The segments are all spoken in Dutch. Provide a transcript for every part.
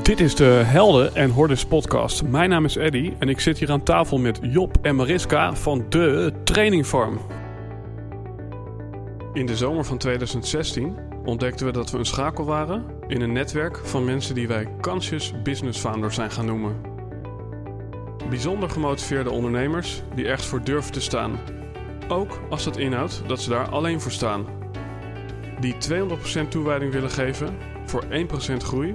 Dit is de Helden en Hordes podcast. Mijn naam is Eddy en ik zit hier aan tafel met Job en Mariska van de Training Farm. In de zomer van 2016 ontdekten we dat we een schakel waren in een netwerk van mensen die wij Conscious Business Founders zijn gaan noemen. Bijzonder gemotiveerde ondernemers die echt voor durven te staan. Ook als dat inhoudt dat ze daar alleen voor staan. Die 200% toewijding willen geven voor 1% groei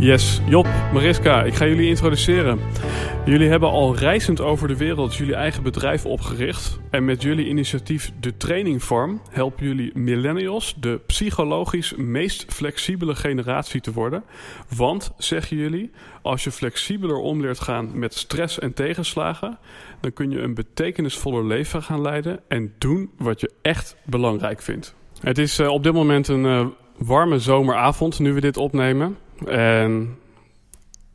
Yes, Job, Mariska, ik ga jullie introduceren. Jullie hebben al reizend over de wereld jullie eigen bedrijf opgericht. En met jullie initiatief De Training Farm helpen jullie millennials de psychologisch meest flexibele generatie te worden. Want, zeggen jullie, als je flexibeler om leert gaan met stress en tegenslagen, dan kun je een betekenisvoller leven gaan leiden en doen wat je echt belangrijk vindt. Het is uh, op dit moment een uh, warme zomeravond nu we dit opnemen. En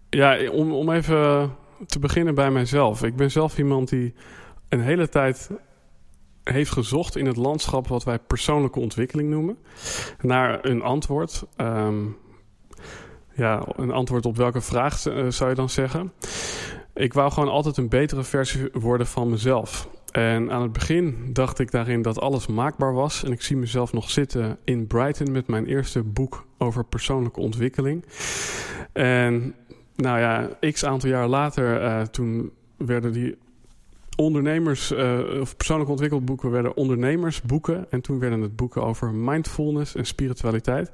ja, om, om even te beginnen bij mijzelf. Ik ben zelf iemand die een hele tijd heeft gezocht in het landschap wat wij persoonlijke ontwikkeling noemen. Naar een antwoord. Um, ja, een antwoord op welke vraag uh, zou je dan zeggen? Ik wou gewoon altijd een betere versie worden van mezelf. En aan het begin dacht ik daarin dat alles maakbaar was. En ik zie mezelf nog zitten in Brighton met mijn eerste boek over persoonlijke ontwikkeling. En nou ja, x aantal jaar later, uh, toen werden die ondernemers, uh, of persoonlijk ontwikkeld boeken werden ondernemersboeken. En toen werden het boeken over mindfulness en spiritualiteit.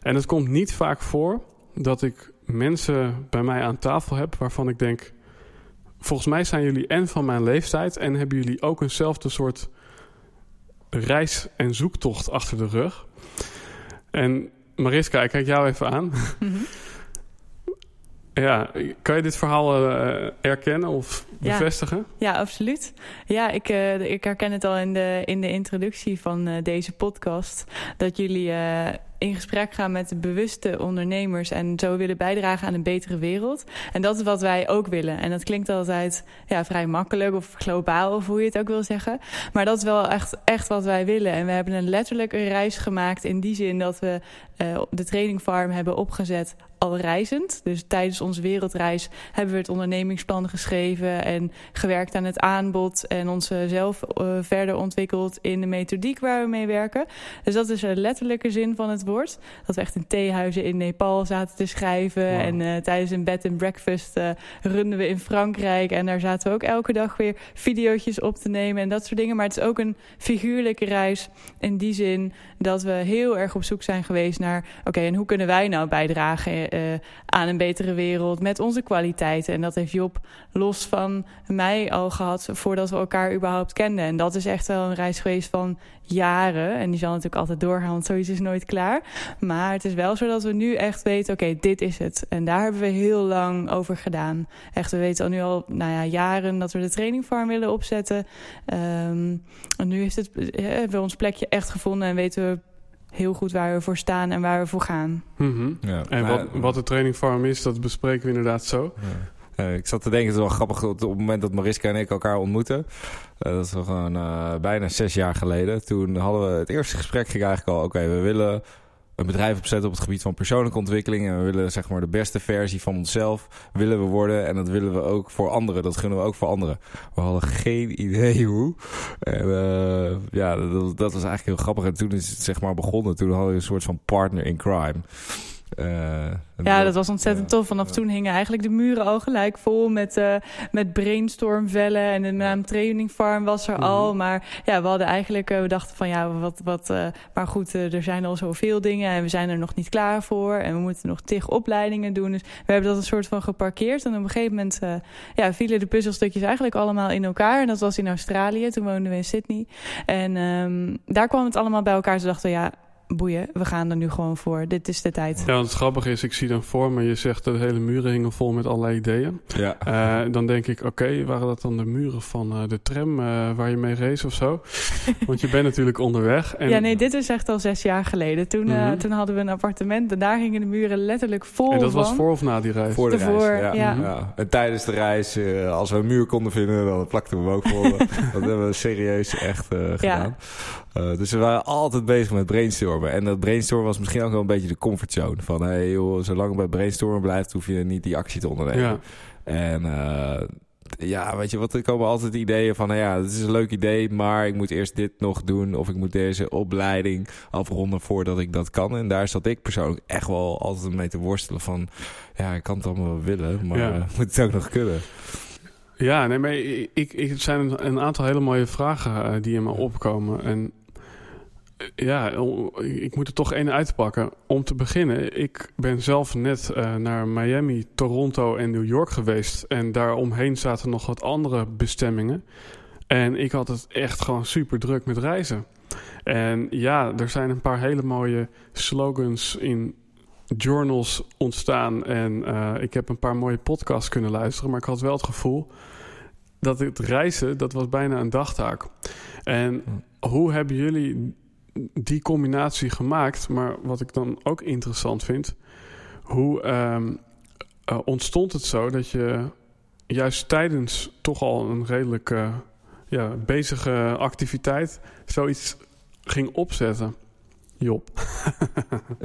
En het komt niet vaak voor dat ik mensen bij mij aan tafel heb waarvan ik denk volgens mij zijn jullie en van mijn leeftijd en hebben jullie ook eenzelfde soort reis en zoektocht achter de rug. En Mariska, ik kijk jou even aan. Mm -hmm. Ja, kan je dit verhaal uh, erkennen of bevestigen? Ja, ja absoluut. Ja, ik, uh, ik herken het al in de, in de introductie van uh, deze podcast. Dat jullie in gesprek gaan met de bewuste ondernemers en zo willen bijdragen aan een betere wereld. En dat is wat wij ook willen. En dat klinkt altijd ja, vrij makkelijk of globaal, of hoe je het ook wil zeggen. Maar dat is wel echt, echt wat wij willen. En we hebben een letterlijk een reis gemaakt in die zin dat we uh, de training farm hebben opgezet al reizend. Dus tijdens onze wereldreis hebben we het ondernemingsplan geschreven en gewerkt aan het aanbod en onszelf uh, verder ontwikkeld in de methodiek waar we mee werken. Dus dat is een letterlijke zin van het woord. Dat we echt in theehuizen in Nepal zaten te schrijven wow. en uh, tijdens een bed and breakfast uh, runden we in Frankrijk en daar zaten we ook elke dag weer video's op te nemen en dat soort dingen. Maar het is ook een figuurlijke reis in die zin dat we heel erg op zoek zijn geweest naar oké, okay, en hoe kunnen wij nou bijdragen uh, aan een betere wereld met onze kwaliteiten? En dat heeft Job los van mij al gehad voordat we elkaar überhaupt kenden. En dat is echt wel een reis geweest van jaren. En die zal natuurlijk altijd doorgaan, want zoiets is nooit klaar. Maar het is wel zo dat we nu echt weten, oké, dit is het. En daar hebben we heel lang over gedaan. Echt, we weten al nu al nou ja, jaren dat we de trainingfarm willen opzetten. Um, en nu heeft het, hebben we ons plekje echt gevonden en weten we heel goed waar we voor staan en waar we voor gaan. Mm -hmm. ja, en wat, wat de training farm is, dat bespreken we inderdaad zo. Ja. Uh, ik zat te denken, het is wel grappig op het moment dat Mariska en ik elkaar ontmoeten. Uh, dat is gewoon uh, bijna zes jaar geleden. Toen hadden we het eerste gesprek ging eigenlijk al, oké, okay, we willen een bedrijf opzetten op het gebied van persoonlijke ontwikkeling. En we willen zeg maar de beste versie van onszelf willen we worden. En dat willen we ook voor anderen. Dat gunnen we ook voor anderen. We hadden geen idee hoe. En uh, ja, dat, dat, was eigenlijk heel grappig. En toen is het zeg maar begonnen. Toen hadden we een soort van partner in crime. Uh, ja, dat was ontzettend tof. Vanaf toen hingen eigenlijk de muren al gelijk vol met, uh, met brainstormvellen. En de naam Training Farm was er -hmm. al. Maar ja, we hadden eigenlijk, we dachten van ja, wat, wat. maar goed, er zijn al zoveel dingen en we zijn er nog niet klaar voor. En we moeten nog tig opleidingen doen. Dus we hebben dat een soort van geparkeerd. En op een gegeven moment ja, vielen de puzzelstukjes eigenlijk allemaal in elkaar. En dat was in Australië. Toen woonden we in Sydney. En um, daar kwam het allemaal bij elkaar. Ze dachten ja boeien, we gaan er nu gewoon voor. Dit is de tijd. Ja, want het grappige is, ik zie dan voor me, je zegt dat de hele muren hingen vol met allerlei ideeën. Ja. Uh, dan denk ik, oké, waren dat dan de muren van uh, de tram uh, waar je mee race of zo? Want je bent natuurlijk onderweg. En... Ja, nee, dit is echt al zes jaar geleden. Toen, mm -hmm. toen hadden we een appartement en daar gingen de muren letterlijk vol En dat van. was voor of na die reis? Voor de Ervoor, reis, ja. ja. Mm -hmm. ja. En tijdens de reis, als we een muur konden vinden, dan plakten we hem ook vol. dat hebben we serieus echt gedaan. Uh, dus we waren altijd bezig met brainstormen. En dat brainstormen was misschien ook wel een beetje de comfortzone. Van, hey, joh, zolang je bij brainstormen blijft, hoef je niet die actie te ondernemen. Ja. En uh, ja, weet je wat, er komen altijd ideeën van, nou ja, het is een leuk idee, maar ik moet eerst dit nog doen. Of ik moet deze opleiding afronden voordat ik dat kan. En daar zat ik persoonlijk echt wel altijd mee te worstelen van, ja, ik kan het allemaal wel willen, maar Ja. moet het ook nog kunnen. Ja, nee, maar ik, ik, het zijn een, aantal hele mooie vragen eh, die in me opkomen. En eh, ja, ik moet er toch één uitpakken. Om te beginnen, ik ben zelf net eh, naar Miami, Toronto en New York geweest. En daaromheen zaten nog wat andere bestemmingen. En ik had het echt gewoon super druk met reizen. En ja, er zijn een paar hele mooie slogans in journals ontstaan. En eh, ik heb een paar mooie podcasts kunnen luisteren. Maar ik had wel het gevoel dat het reizen, dat was bijna een dagtaak. En hoe hebben jullie die combinatie gemaakt? Maar wat ik dan ook interessant vind, hoe ehm, eh, ontstond het zo dat je juist tijdens toch al een redelijk eh, ja, bezige activiteit zoiets ging opzetten? Job.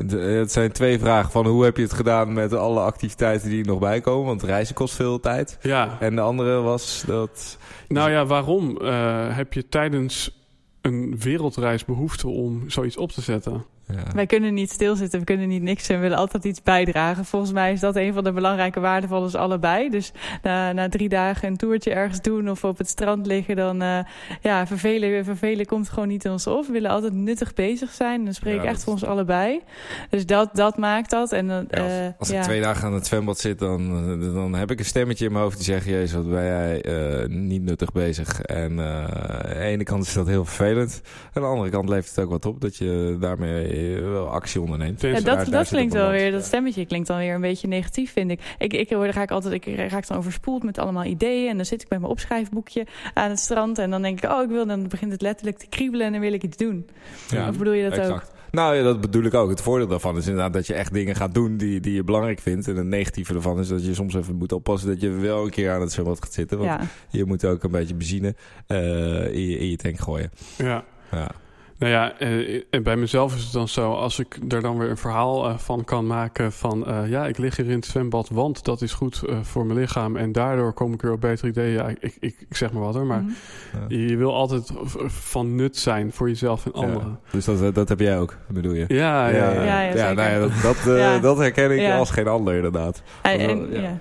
De- Het zijn twee vragen van hoe heb je het gedaan met alle activiteiten die er nog bij komen? Want reizen kost veel tijd. Ja, En de andere was dat... nou ja, waarom eh, heb je tijdens een wereldreis behoefte om zoiets op te zetten? Ja. Wij kunnen niet stilzitten, we kunnen niet niks en we willen altijd iets bijdragen. Volgens mij is dat een van de belangrijke waarden van ons allebei. Dus na, na drie dagen een toertje ergens doen of op het strand liggen, dan uh, ja, vervelen, vervelen komt gewoon niet in ons op. We willen altijd nuttig bezig zijn. Dan spreek ik Ja, echt voor ons allebei. Dus dat, dat maakt dat. En, dan, Ja, als, eh, als ik twee dagen aan het zwembad zit, dan, eh, dan heb ik een stemmetje in mijn hoofd die zegt... Jezus, wat ben jij niet nuttig bezig. En aan de ene kant is dat heel vervelend. Aan de andere kant levert het ook wat op dat je daarmee wel actie onderneemt. Ja, dat, dat klinkt wel weer, dat stemmetje klinkt dan weer een beetje negatief, vind ik. Ik, ik, hoor, dan ga ik altijd, ik raak dan overspoeld met allemaal ideeën. En dan zit ik met mijn opschrijfboekje aan het strand. En dan denk ik, oh, ik wil, dan begint het letterlijk te kriebelen en dan wil ik iets doen. Ja, Of bedoel je dat ook? exact. Nou ja, dat bedoel ik ook. Het voordeel daarvan is inderdaad dat je echt dingen gaat doen die, die je belangrijk vindt. En het negatieve daarvan is dat je soms even moet oppassen dat je wel een keer aan het zwembad gaat zitten. Want Ja. je moet ook een beetje benzine eh, in, je, in je tank gooien. Ja. Ja. Nou ja, eh, en bij mezelf is het dan zo, als ik er dan weer een verhaal eh, van kan maken van... eh, ja, ik lig hier in het zwembad, want dat is goed eh, voor mijn lichaam... en daardoor kom ik weer op betere ideeën. Ja, ik, ik, ik zeg maar wat hoor, maar Mhm. Ja. je wil altijd van nut zijn voor jezelf en anderen. Dus dat, dat heb jij ook, bedoel je? Ja, ja, ja. Ja, nou ja, dat, dat, Ja. dat herken ik Ja. als geen ander inderdaad. En, ja.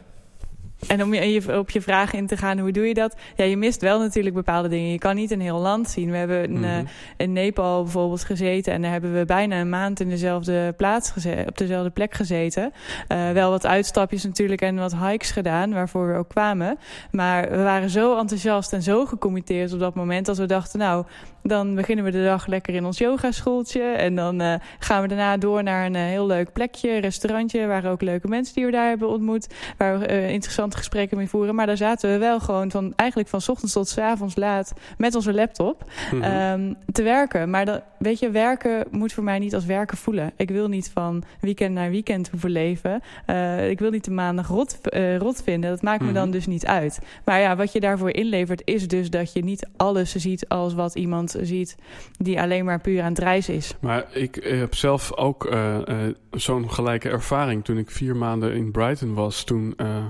En om je, op je vraag in te gaan, hoe doe je dat? Ja, je mist wel natuurlijk bepaalde dingen. Je kan niet een heel land zien. We hebben eh, Mhm. in Nepal bijvoorbeeld gezeten. En daar hebben we bijna een maand in dezelfde plaats op dezelfde plek gezeten. Eh, wel wat uitstapjes natuurlijk en wat hikes gedaan, waarvoor we ook kwamen. Maar we waren zo enthousiast en zo gecommitteerd op dat moment dat we dachten, nou, dan beginnen we de dag lekker in ons yogaschooltje. En dan eh, gaan we daarna door naar een eh, heel leuk plekje, restaurantje. Waren ook leuke mensen die we daar hebben ontmoet. Waar we eh, interessante gesprekken mee voeren. Maar daar zaten we wel gewoon van, eigenlijk van ochtends tot 's avonds laat met onze laptop Mhm. ehm, te werken. Maar dat, weet je, werken moet voor mij niet als werken voelen. Ik wil niet van weekend naar weekend hoeven leven. Ik wil niet de maandag rot, rot vinden. Dat maakt me Mhm. dan dus niet uit. Maar ja, wat je daarvoor inlevert is dus dat je niet alles ziet als wat iemand ziet die alleen maar puur aan het reizen is. Maar ik eh, heb zelf ook eh, eh, zo'n gelijke ervaring. Toen ik vier maanden in Brighton was, toen eh,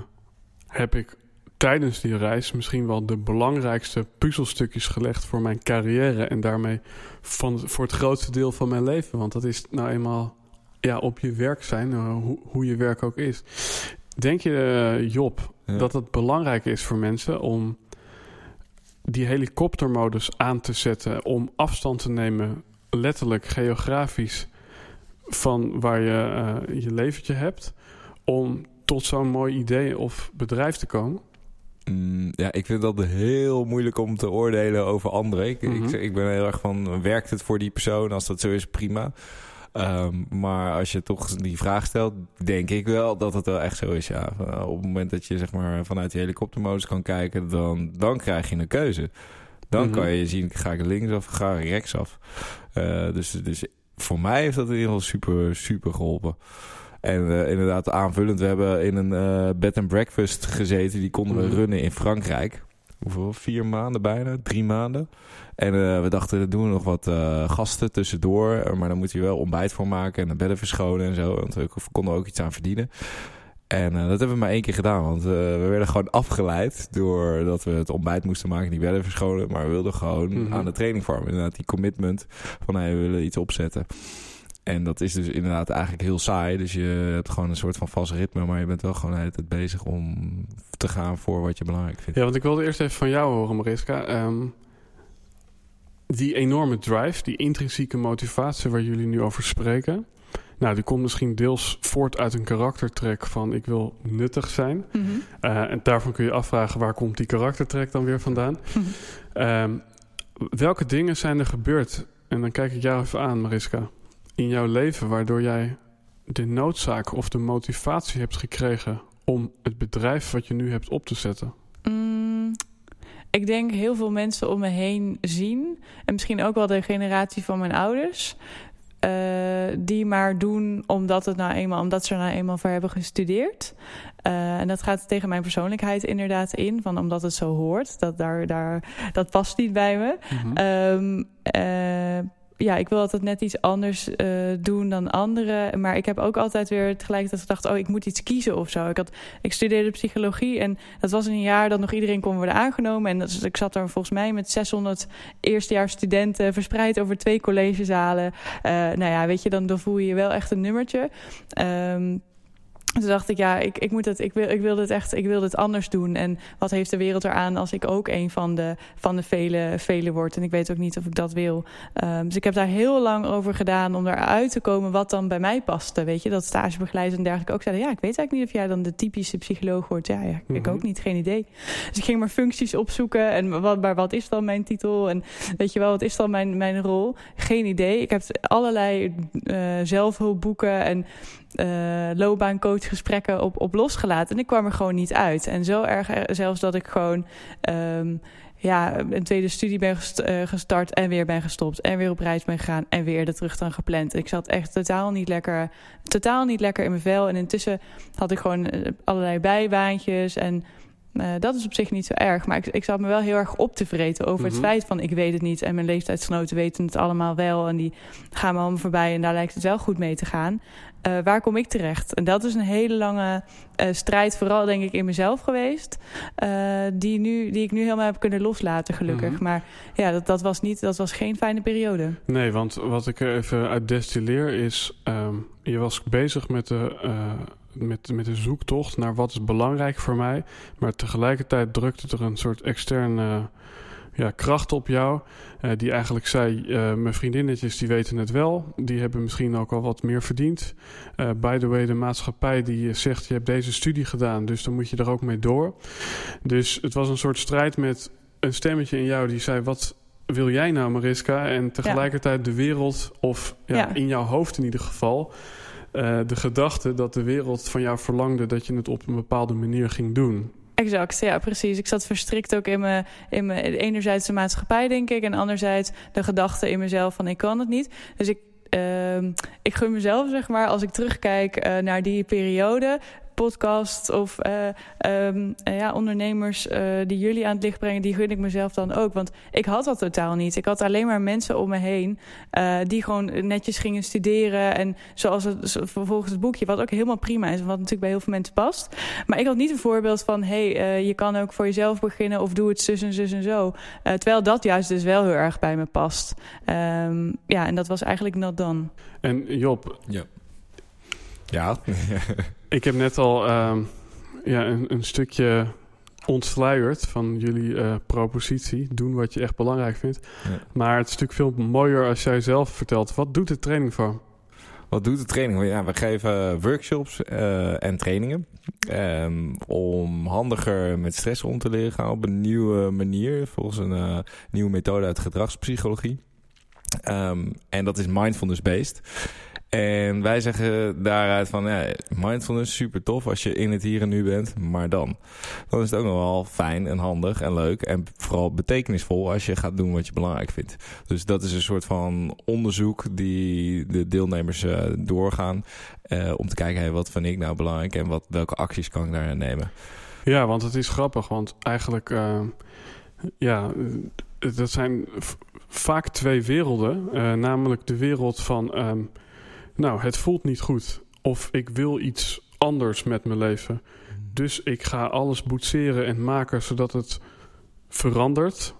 heb ik tijdens die reis misschien wel de belangrijkste puzzelstukjes gelegd voor mijn carrière. En daarmee van, voor het grootste deel van mijn leven. Want dat is nou eenmaal ja, op je werk zijn, hoe, hoe je werk ook is. Denk je, Job, Ja. dat het belangrijk is voor mensen om die helikoptermodus aan te zetten om afstand te nemen, letterlijk geografisch, van waar je eh, je leventje hebt, om tot zo'n mooi idee of bedrijf te komen? Mm, ja, ik vind dat heel moeilijk om te oordelen over anderen. Ik, Mhm. ik, ik ben heel erg van, werkt het voor die persoon? Als dat zo is, prima. Ehm, maar als je toch die vraag stelt, denk ik wel dat het wel echt zo is. Ja. Op het moment dat je zeg maar, vanuit die helikoptermodus kan kijken, dan, dan krijg je een keuze. Dan Mhm. kan je zien, ga ik linksaf, ga ik rechtsaf. Eh dus, dus voor mij heeft dat in ieder geval super, super geholpen. En eh, inderdaad, aanvullend, we hebben in een eh, bed and breakfast gezeten. Die konden we Mhm. runnen in Frankrijk. Hoeveel? Vier maanden bijna? Drie maanden. En eh, we dachten, dan doen we nog wat eh, gasten tussendoor. Maar dan moet je wel ontbijt voor maken en de bedden verschonen en zo. Want we konden ook iets aan verdienen. En eh, dat hebben we maar één keer gedaan. Want we werden gewoon afgeleid doordat we het ontbijt moesten maken, die bedden verschonen. Maar we wilden gewoon Mhm. aan de training vormen. Inderdaad, die commitment van hey, we willen iets opzetten. En dat is dus inderdaad eigenlijk heel saai. Dus je hebt gewoon een soort van vast ritme. Maar je bent wel gewoon de hele tijd bezig om te gaan voor wat je belangrijk vindt. Ja, want ik wilde eerst even van jou horen, Mariska. Ehm, die enorme drive, die intrinsieke motivatie waar jullie nu over spreken. Nou, die komt misschien deels voort uit een karaktertrek van ik wil nuttig zijn. Mhm. Eh, en daarvan kun je afvragen waar komt die karaktertrek dan weer vandaan. Mhm. Ehm, welke dingen zijn er gebeurd? En dan kijk ik jou even aan, Mariska. In jouw leven waardoor jij de noodzaak of de motivatie hebt gekregen om het bedrijf wat je nu hebt op te zetten. Mm, ik denk heel veel mensen om me heen zien. En misschien ook wel de generatie van mijn ouders. eh, die maar doen omdat, het nou eenmaal, omdat ze er nou eenmaal voor hebben gestudeerd. Eh, en dat gaat tegen mijn persoonlijkheid inderdaad in. Van omdat het zo hoort. Dat, daar, daar, dat past niet bij me. Mhm. Ehm, eh, ja, ik wil altijd net iets anders eh, doen dan anderen. Maar ik heb ook altijd weer tegelijkertijd gedacht... oh, ik moet iets kiezen of zo. Ik, had, ik studeerde psychologie en dat was een jaar... dat nog iedereen kon worden aangenomen. En dat, ik zat daar volgens mij met 600 eerstejaars studenten... verspreid over twee collegezalen. Eh, nou ja, weet je, dan, dan voel je je wel echt een nummertje. Ehm toen dacht ik, ja, ik, ik, moet het, ik, wil, ik wil dit echt, ik wil dit anders doen. En wat heeft de wereld eraan als ik ook een van de, van de vele, vele word? En ik weet ook niet of ik dat wil. Um, dus ik heb daar heel lang over gedaan om eruit te komen wat dan bij mij paste. Weet je, dat stagebegeleiders en dergelijke ook zeiden... ja, ik weet eigenlijk niet of jij dan de typische psycholoog wordt. Ja, ja ik Mhm. ook niet, geen idee. Dus ik ging maar functies opzoeken en wat, maar wat is dan mijn titel? En weet je wel, wat is dan mijn, mijn rol? Geen idee. Ik heb allerlei uh, zelfhulpboeken en uh, loopbaancoachgesprekken op, op losgelaten. En ik kwam er gewoon niet uit. En zo erg eh, zelfs dat ik gewoon... Um, ja, een tweede studie ben uh, gestart en weer ben gestopt. En weer op reis ben gegaan en weer de terug dan gepland. Ik zat echt totaal niet lekker, totaal niet lekker in mijn vel. En intussen had ik gewoon allerlei bijbaantjes en... Uh, dat is op zich niet zo erg. Maar ik, ik zat me wel heel erg op te vreten over mm -hmm. het feit van ik weet het niet. En mijn leeftijdsgenoten weten het allemaal wel. En die gaan me allemaal voorbij en daar lijkt het wel goed mee te gaan. Uh, waar kom ik terecht? En dat is een hele lange uh, strijd, vooral denk ik in mezelf geweest. Uh, die, nu, die ik nu helemaal heb kunnen loslaten, gelukkig. Mm -hmm. Maar ja, dat, dat, was niet, dat was geen fijne periode. Nee, want wat ik er even uit destilleer is... Um, je was bezig met de met, met de zoektocht naar wat is belangrijk voor mij. Maar tegelijkertijd drukte er een soort externe ja, kracht op jou. Uh, die eigenlijk zei, uh, mijn vriendinnetjes die weten het wel. Die hebben misschien ook al wat meer verdiend. Uh, by the way, de maatschappij die zegt, je hebt deze studie gedaan. Dus dan moet je er ook mee door. Dus het was een soort strijd met een stemmetje in jou die zei... wat wil jij nou Mariska? En tegelijkertijd de wereld, of ja, ja. in jouw hoofd in ieder geval... De gedachte dat de wereld van jou verlangde dat je het op een bepaalde manier ging doen. Exact, ja, precies. Ik zat verstrikt ook in mijn, in mijn enerzijds de maatschappij, denk ik, en anderzijds de gedachte in mezelf van ik kan het niet. Dus ik, uh, ik gun mezelf, zeg maar, als ik terugkijk uh, naar die periode, podcast of uh, um, uh, ja, ondernemers uh, die jullie aan het licht brengen, die gun ik mezelf dan ook. Want ik had dat totaal niet. Ik had alleen maar mensen om me heen uh, die gewoon netjes gingen studeren. En zoals het volgens het boekje, wat ook helemaal prima is, wat natuurlijk bij heel veel mensen past. Maar ik had niet een voorbeeld van hé, hey, je kan ook voor jezelf beginnen of doe het zus en zus en zo. terwijl dat juist dus wel heel erg bij me past. Um, ja, en dat was eigenlijk not done. En Job, ja. Ja. ik heb net al uh, ja, een, een, stukje ontsluierd van jullie uh, propositie. Doen wat je echt belangrijk vindt. Ja. Maar het is natuurlijk veel mooier als jij zelf vertelt. Wat doet de training voor? Wat doet de training? Ja, we geven workshops uh, en trainingen. Um, om handiger met stress om te leren gaan op een nieuwe manier. Volgens een uh, nieuwe methode uit gedragspsychologie. Um, en dat is mindfulness-based. En wij zeggen daaruit van, ja, mindfulness super tof als je in het hier en nu bent, maar dan. Dan is het ook nog wel fijn en handig en leuk en vooral betekenisvol als je gaat doen wat je belangrijk vindt. Dus dat is een soort van onderzoek die de deelnemers uh, doorgaan uh, om te kijken, hey, wat vind ik nou belangrijk en wat, welke acties kan ik daarin nemen. Ja, want het is grappig, want eigenlijk, uh, ja, dat zijn vaak twee werelden. Namelijk de wereld van, um, nou, het voelt niet goed. Of ik wil iets anders met mijn leven. Dus ik ga alles boetseren en maken zodat het verandert.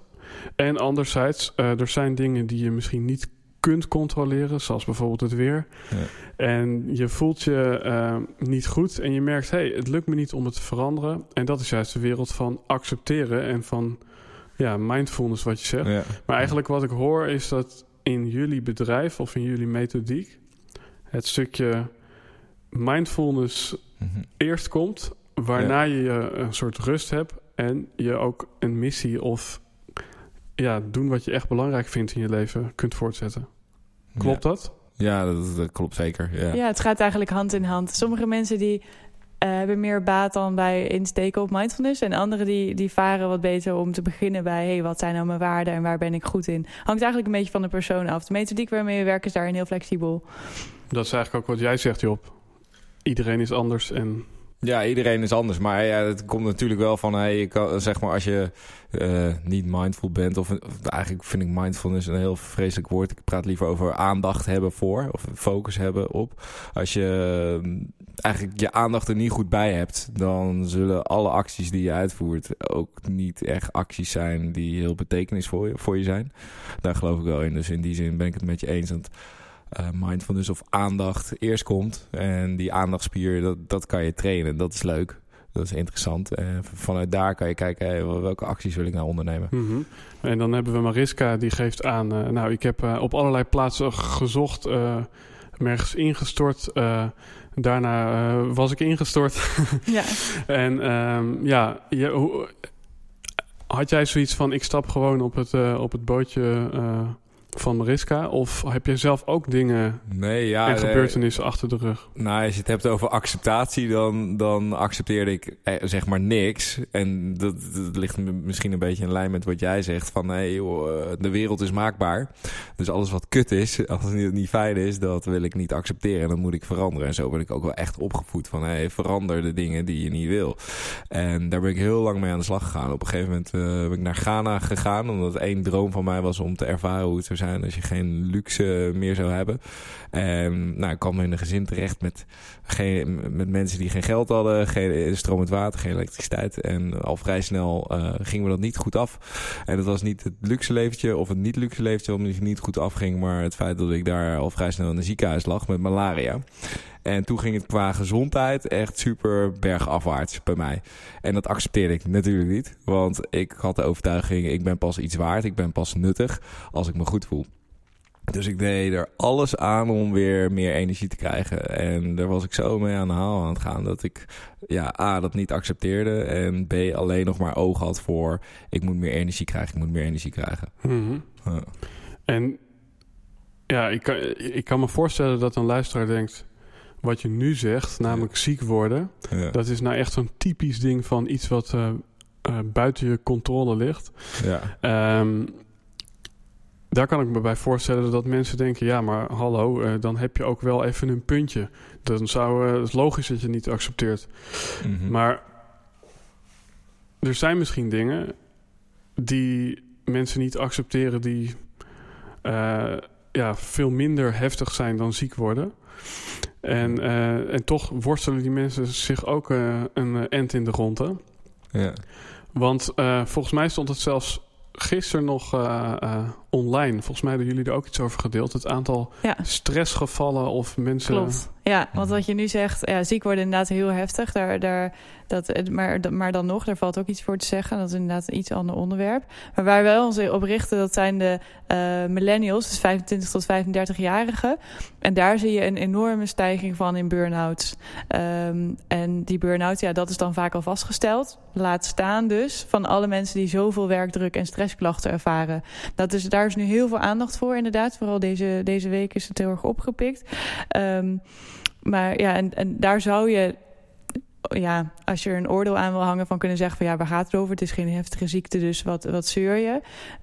En anderzijds, uh, er zijn dingen die je misschien niet kunt controleren, zoals bijvoorbeeld het weer. Ja. En je voelt je uh, niet goed en je merkt, hé, hey, het lukt me niet om het te veranderen. En dat is juist de wereld van accepteren en van ja, mindfulness, wat je zegt. Ja. Maar eigenlijk wat ik hoor is dat in jullie bedrijf of in jullie methodiek het stukje mindfulness mm -hmm. eerst komt, waarna ja. je een soort rust hebt en je ook een missie of ja, doen wat je echt belangrijk vindt in je leven kunt voortzetten. Klopt ja. dat? Ja, dat, dat, klopt zeker. Ja. ja, het gaat eigenlijk hand in hand. Sommige mensen die uh, hebben meer baat dan bij insteken op mindfulness. En anderen die, die varen wat beter om te beginnen bij... hey, wat zijn nou mijn waarden en waar ben ik goed in? Hangt eigenlijk een beetje van de persoon af. De methodiek waarmee we werken is daarin heel flexibel. Dat is eigenlijk ook wat jij zegt, Job. Iedereen is anders en ja, iedereen is anders. Maar ja, het komt natuurlijk wel van, hey, je kan, zeg maar, als je uh, niet mindful bent, of, eigenlijk vind ik mindfulness een heel vreselijk woord. Ik praat liever over aandacht hebben voor, of focus hebben op. Als je uh, eigenlijk je aandacht er niet goed bij hebt, dan zullen alle acties die je uitvoert ook niet echt acties zijn die heel betekenisvol voor, voor je zijn. Daar geloof ik wel in. Dus in die zin ben ik het met je eens. Want uh, mindfulness of aandacht eerst komt. En die aandachtspier, dat, dat kan je trainen. Dat is leuk. Dat is interessant. En vanuit daar kan je kijken, hey, welke acties wil ik nou ondernemen. Mm -hmm. En dan hebben we Mariska, die geeft aan... Uh, nou, ik heb uh, op allerlei plaatsen gezocht, uh, ergens ingestort... daarna was ik ingestort. ja. en um, ja, je, hoe, had jij zoiets van... ik stap gewoon op het, op het bootje van Mariska? Of heb je zelf ook dingen nee, ja, en gebeurtenissen nee. achter de rug? Nou, als je het hebt over acceptatie, dan, dan accepteerde ik eh, zeg maar niks. En dat, dat, ligt misschien een beetje in lijn met wat jij zegt. Van nee, joh, de wereld is maakbaar. Dus alles wat kut is, als het niet fijn is, dat wil ik niet accepteren. En dan moet ik veranderen. En zo ben ik ook wel echt opgevoed van hey, verander de dingen die je niet wil. En daar ben ik heel lang mee aan de slag gegaan. Op een gegeven moment uh, ben ik naar Ghana gegaan. Omdat één droom van mij was om te ervaren hoe het zou zijn als je geen luxe meer zou hebben. En nou, ik kwam in een gezin terecht met, geen, met mensen die geen geld hadden, geen stromend water, geen elektriciteit. En al vrij snel uh, gingen we dat niet goed af. En dat was niet het luxe leventje of het niet luxe leventje omdat het niet goed afging, maar het feit dat ik daar al vrij snel in een ziekenhuis lag met malaria. En toen ging het qua gezondheid echt super bergafwaarts bij mij. En dat accepteerde ik natuurlijk niet. Want ik had de overtuiging, ik ben pas iets waard. Ik ben pas nuttig als ik me goed voel. Dus ik deed er alles aan om weer meer energie te krijgen. En daar was ik zo mee aan de haal aan het gaan dat ik ja, A, dat niet accepteerde. En B, alleen nog maar oog had voor ik moet meer energie krijgen, ik moet meer energie krijgen. Mm -hmm. ja. En ja, ik kan, ik kan me voorstellen dat een luisteraar denkt wat je nu zegt, namelijk ja. ziek worden, ja. dat is nou echt zo'n typisch ding van iets wat uh, uh, buiten je controle ligt. Ja. Um, daar kan ik me bij voorstellen dat mensen denken: ja, maar hallo, uh, dan heb je ook wel even een puntje. Dan zou het is logisch dat je niet accepteert. Mm -hmm. Maar er zijn misschien dingen die mensen niet accepteren, die ja, veel minder heftig zijn dan ziek worden. En, uh, en toch worstelen die mensen zich ook uh, een end in de ronde. Ja. Want uh, volgens mij stond het zelfs gisteren nog online. Volgens mij hebben jullie er ook iets over gedeeld. Het aantal ja. stressgevallen of mensen... Klopt. Ja, want wat je nu zegt, ja, ziek worden inderdaad heel heftig. Daar, daar, dat, maar, maar dan nog, daar valt ook iets voor te zeggen. Dat is inderdaad een iets ander onderwerp. Maar waar wij ons op richten, dat zijn de uh, millennials, dus 25 tot 35-jarigen. En daar zie je een enorme stijging van in burn-outs. Um, en die burn-out, ja, dat is dan vaak al vastgesteld. Laat staan dus van alle mensen die zoveel werkdruk en stressklachten ervaren. Dat is, daar is nu heel veel aandacht voor, inderdaad. Vooral deze, deze week is het heel erg opgepikt. Um, maar ja, en, en daar zou je ja, als je er een oordeel aan wil hangen van kunnen zeggen van ja, waar gaat het over? Het is geen heftige ziekte, dus wat, wat zeur je?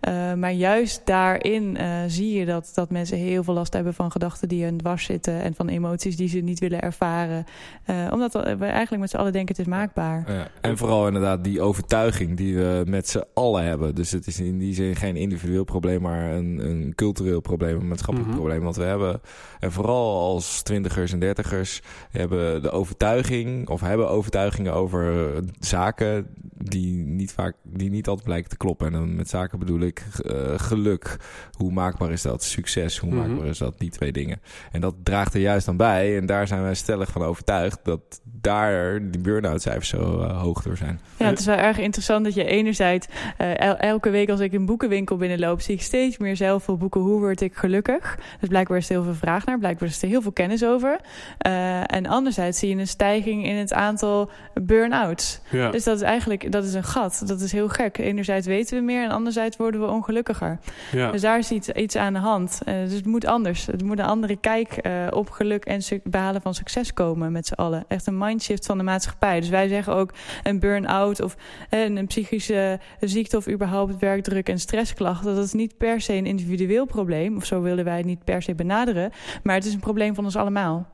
Uh, maar juist daarin uh, zie je dat, dat mensen heel veel last hebben van gedachten die hun dwars zitten en van emoties die ze niet willen ervaren. Uh, omdat we eigenlijk met z'n allen denken het is maakbaar. Ja, en vooral inderdaad die overtuiging die we met z'n allen hebben. Dus het is in die zin geen individueel probleem, maar een, een cultureel probleem, een maatschappelijk mm -hmm. probleem wat we hebben. En vooral als twintigers en dertigers hebben de overtuiging of hebben overtuigingen over zaken die niet, vaak, die niet altijd blijken te kloppen. En dan met zaken bedoel ik uh, geluk. Hoe maakbaar is dat? Succes, hoe mm -hmm. maakbaar is dat? Die twee dingen. En dat draagt er juist aan bij. En daar zijn wij stellig van overtuigd dat daar die burn-out cijfers zo uh, hoog door zijn. Ja, het is wel erg interessant dat je enerzijds uh, el elke week als ik een boekenwinkel binnenloop, zie ik steeds meer zelf veel boeken. Hoe word ik gelukkig? Dus blijkbaar is er heel veel vraag naar, blijkbaar is er heel veel kennis over. Uh, en anderzijds zie je een stijging in het aantal burn-outs. Ja. Dus dat is eigenlijk dat is een gat. Dat is heel gek. Enerzijds weten we meer en anderzijds worden we ongelukkiger. Ja. Dus daar is iets, iets aan de hand. Uh, dus het moet anders. Het moet een andere kijk uh, op geluk en behalen van succes komen met z'n allen. Echt een mindshift van de maatschappij. Dus wij zeggen ook een burn-out of een, een psychische ziekte of überhaupt werkdruk en stressklachten. Dat is niet per se een individueel probleem. Of zo willen wij het niet per se benaderen. Maar het is een probleem van ons allemaal.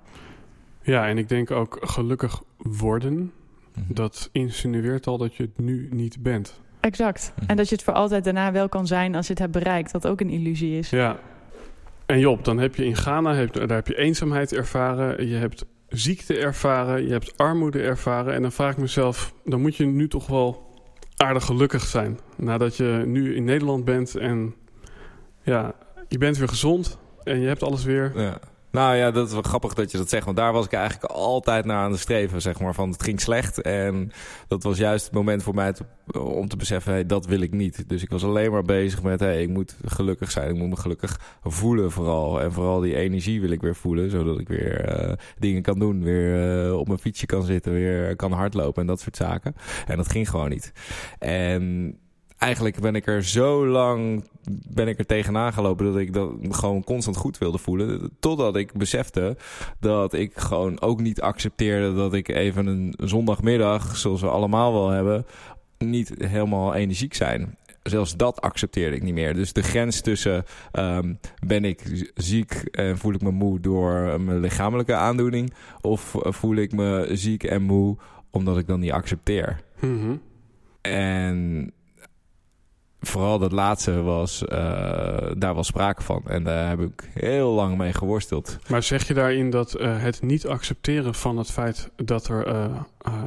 Ja, en ik denk ook gelukkig worden. Mm -hmm. Dat insinueert al dat je het nu niet bent. Exact. Mm -hmm. En dat je het voor altijd daarna wel kan zijn als je het hebt bereikt. Wat ook een illusie is. Ja. En Job, dan heb je in Ghana, heb, daar heb je eenzaamheid ervaren. Je hebt ziekte ervaren. Je hebt armoede ervaren. En dan vraag ik mezelf, dan moet je nu toch wel aardig gelukkig zijn. Nadat je nu in Nederland bent en ja, je bent weer gezond en je hebt alles weer. Ja. Nou ja, dat is wel grappig dat je dat zegt. Want daar was ik eigenlijk altijd naar aan de streven, zeg maar. Van het ging slecht. En dat was juist het moment voor mij om te beseffen, hey, dat wil ik niet. Dus ik was alleen maar bezig met, hey, ik moet gelukkig zijn. Ik moet me gelukkig voelen vooral. En vooral die energie wil ik weer voelen. Zodat ik weer uh, dingen kan doen. Weer uh, op mijn fietsje kan zitten. Weer kan hardlopen en dat soort zaken. En dat ging gewoon niet. En eigenlijk ben ik er zo lang ben ik er tegenaan gelopen dat ik dat gewoon constant goed wilde voelen. Totdat ik besefte dat ik gewoon ook niet accepteerde dat ik even een zondagmiddag, zoals we allemaal wel hebben, niet helemaal energiek zijn. Zelfs dat accepteerde ik niet meer. Dus de grens tussen um, ben ik ziek en voel ik me moe door mijn lichamelijke aandoening, of voel ik me ziek en moe omdat ik dan niet accepteer. Mm -hmm. En vooral dat laatste was, uh, daar was sprake van. En daar heb ik heel lang mee geworsteld. Maar zeg je daarin dat uh, het niet accepteren van het feit dat er uh,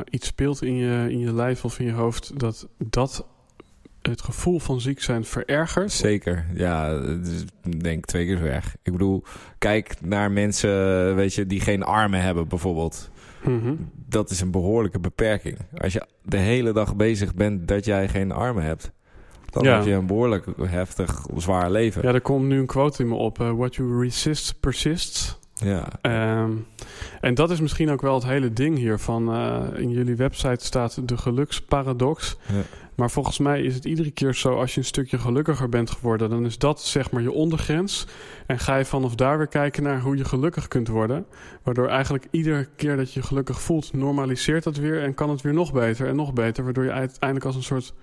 iets speelt in je, in je lijf of in je hoofd, dat dat het gevoel van ziek zijn verergert? Zeker, ja. Dus, denk twee keer zo erg. Ik bedoel, kijk naar mensen, weet je, die geen armen hebben bijvoorbeeld. Mm -hmm. Dat is een behoorlijke beperking. Als je de hele dag bezig bent dat jij geen armen hebt dan ja. heb je een behoorlijk heftig, zwaar leven. Ja, er komt nu een quote in me op. Uh, What you resist persists. Ja. Um, en dat is misschien ook wel het hele ding hier. Van, uh, in jullie website staat de geluksparadox. Ja. Maar volgens mij is het iedere keer zo... als je een stukje gelukkiger bent geworden... dan is dat zeg maar je ondergrens. En ga je vanaf daar weer kijken naar hoe je gelukkig kunt worden. Waardoor eigenlijk iedere keer dat je je gelukkig voelt... normaliseert dat weer en kan het weer nog beter en nog beter. Waardoor je uiteindelijk als een soort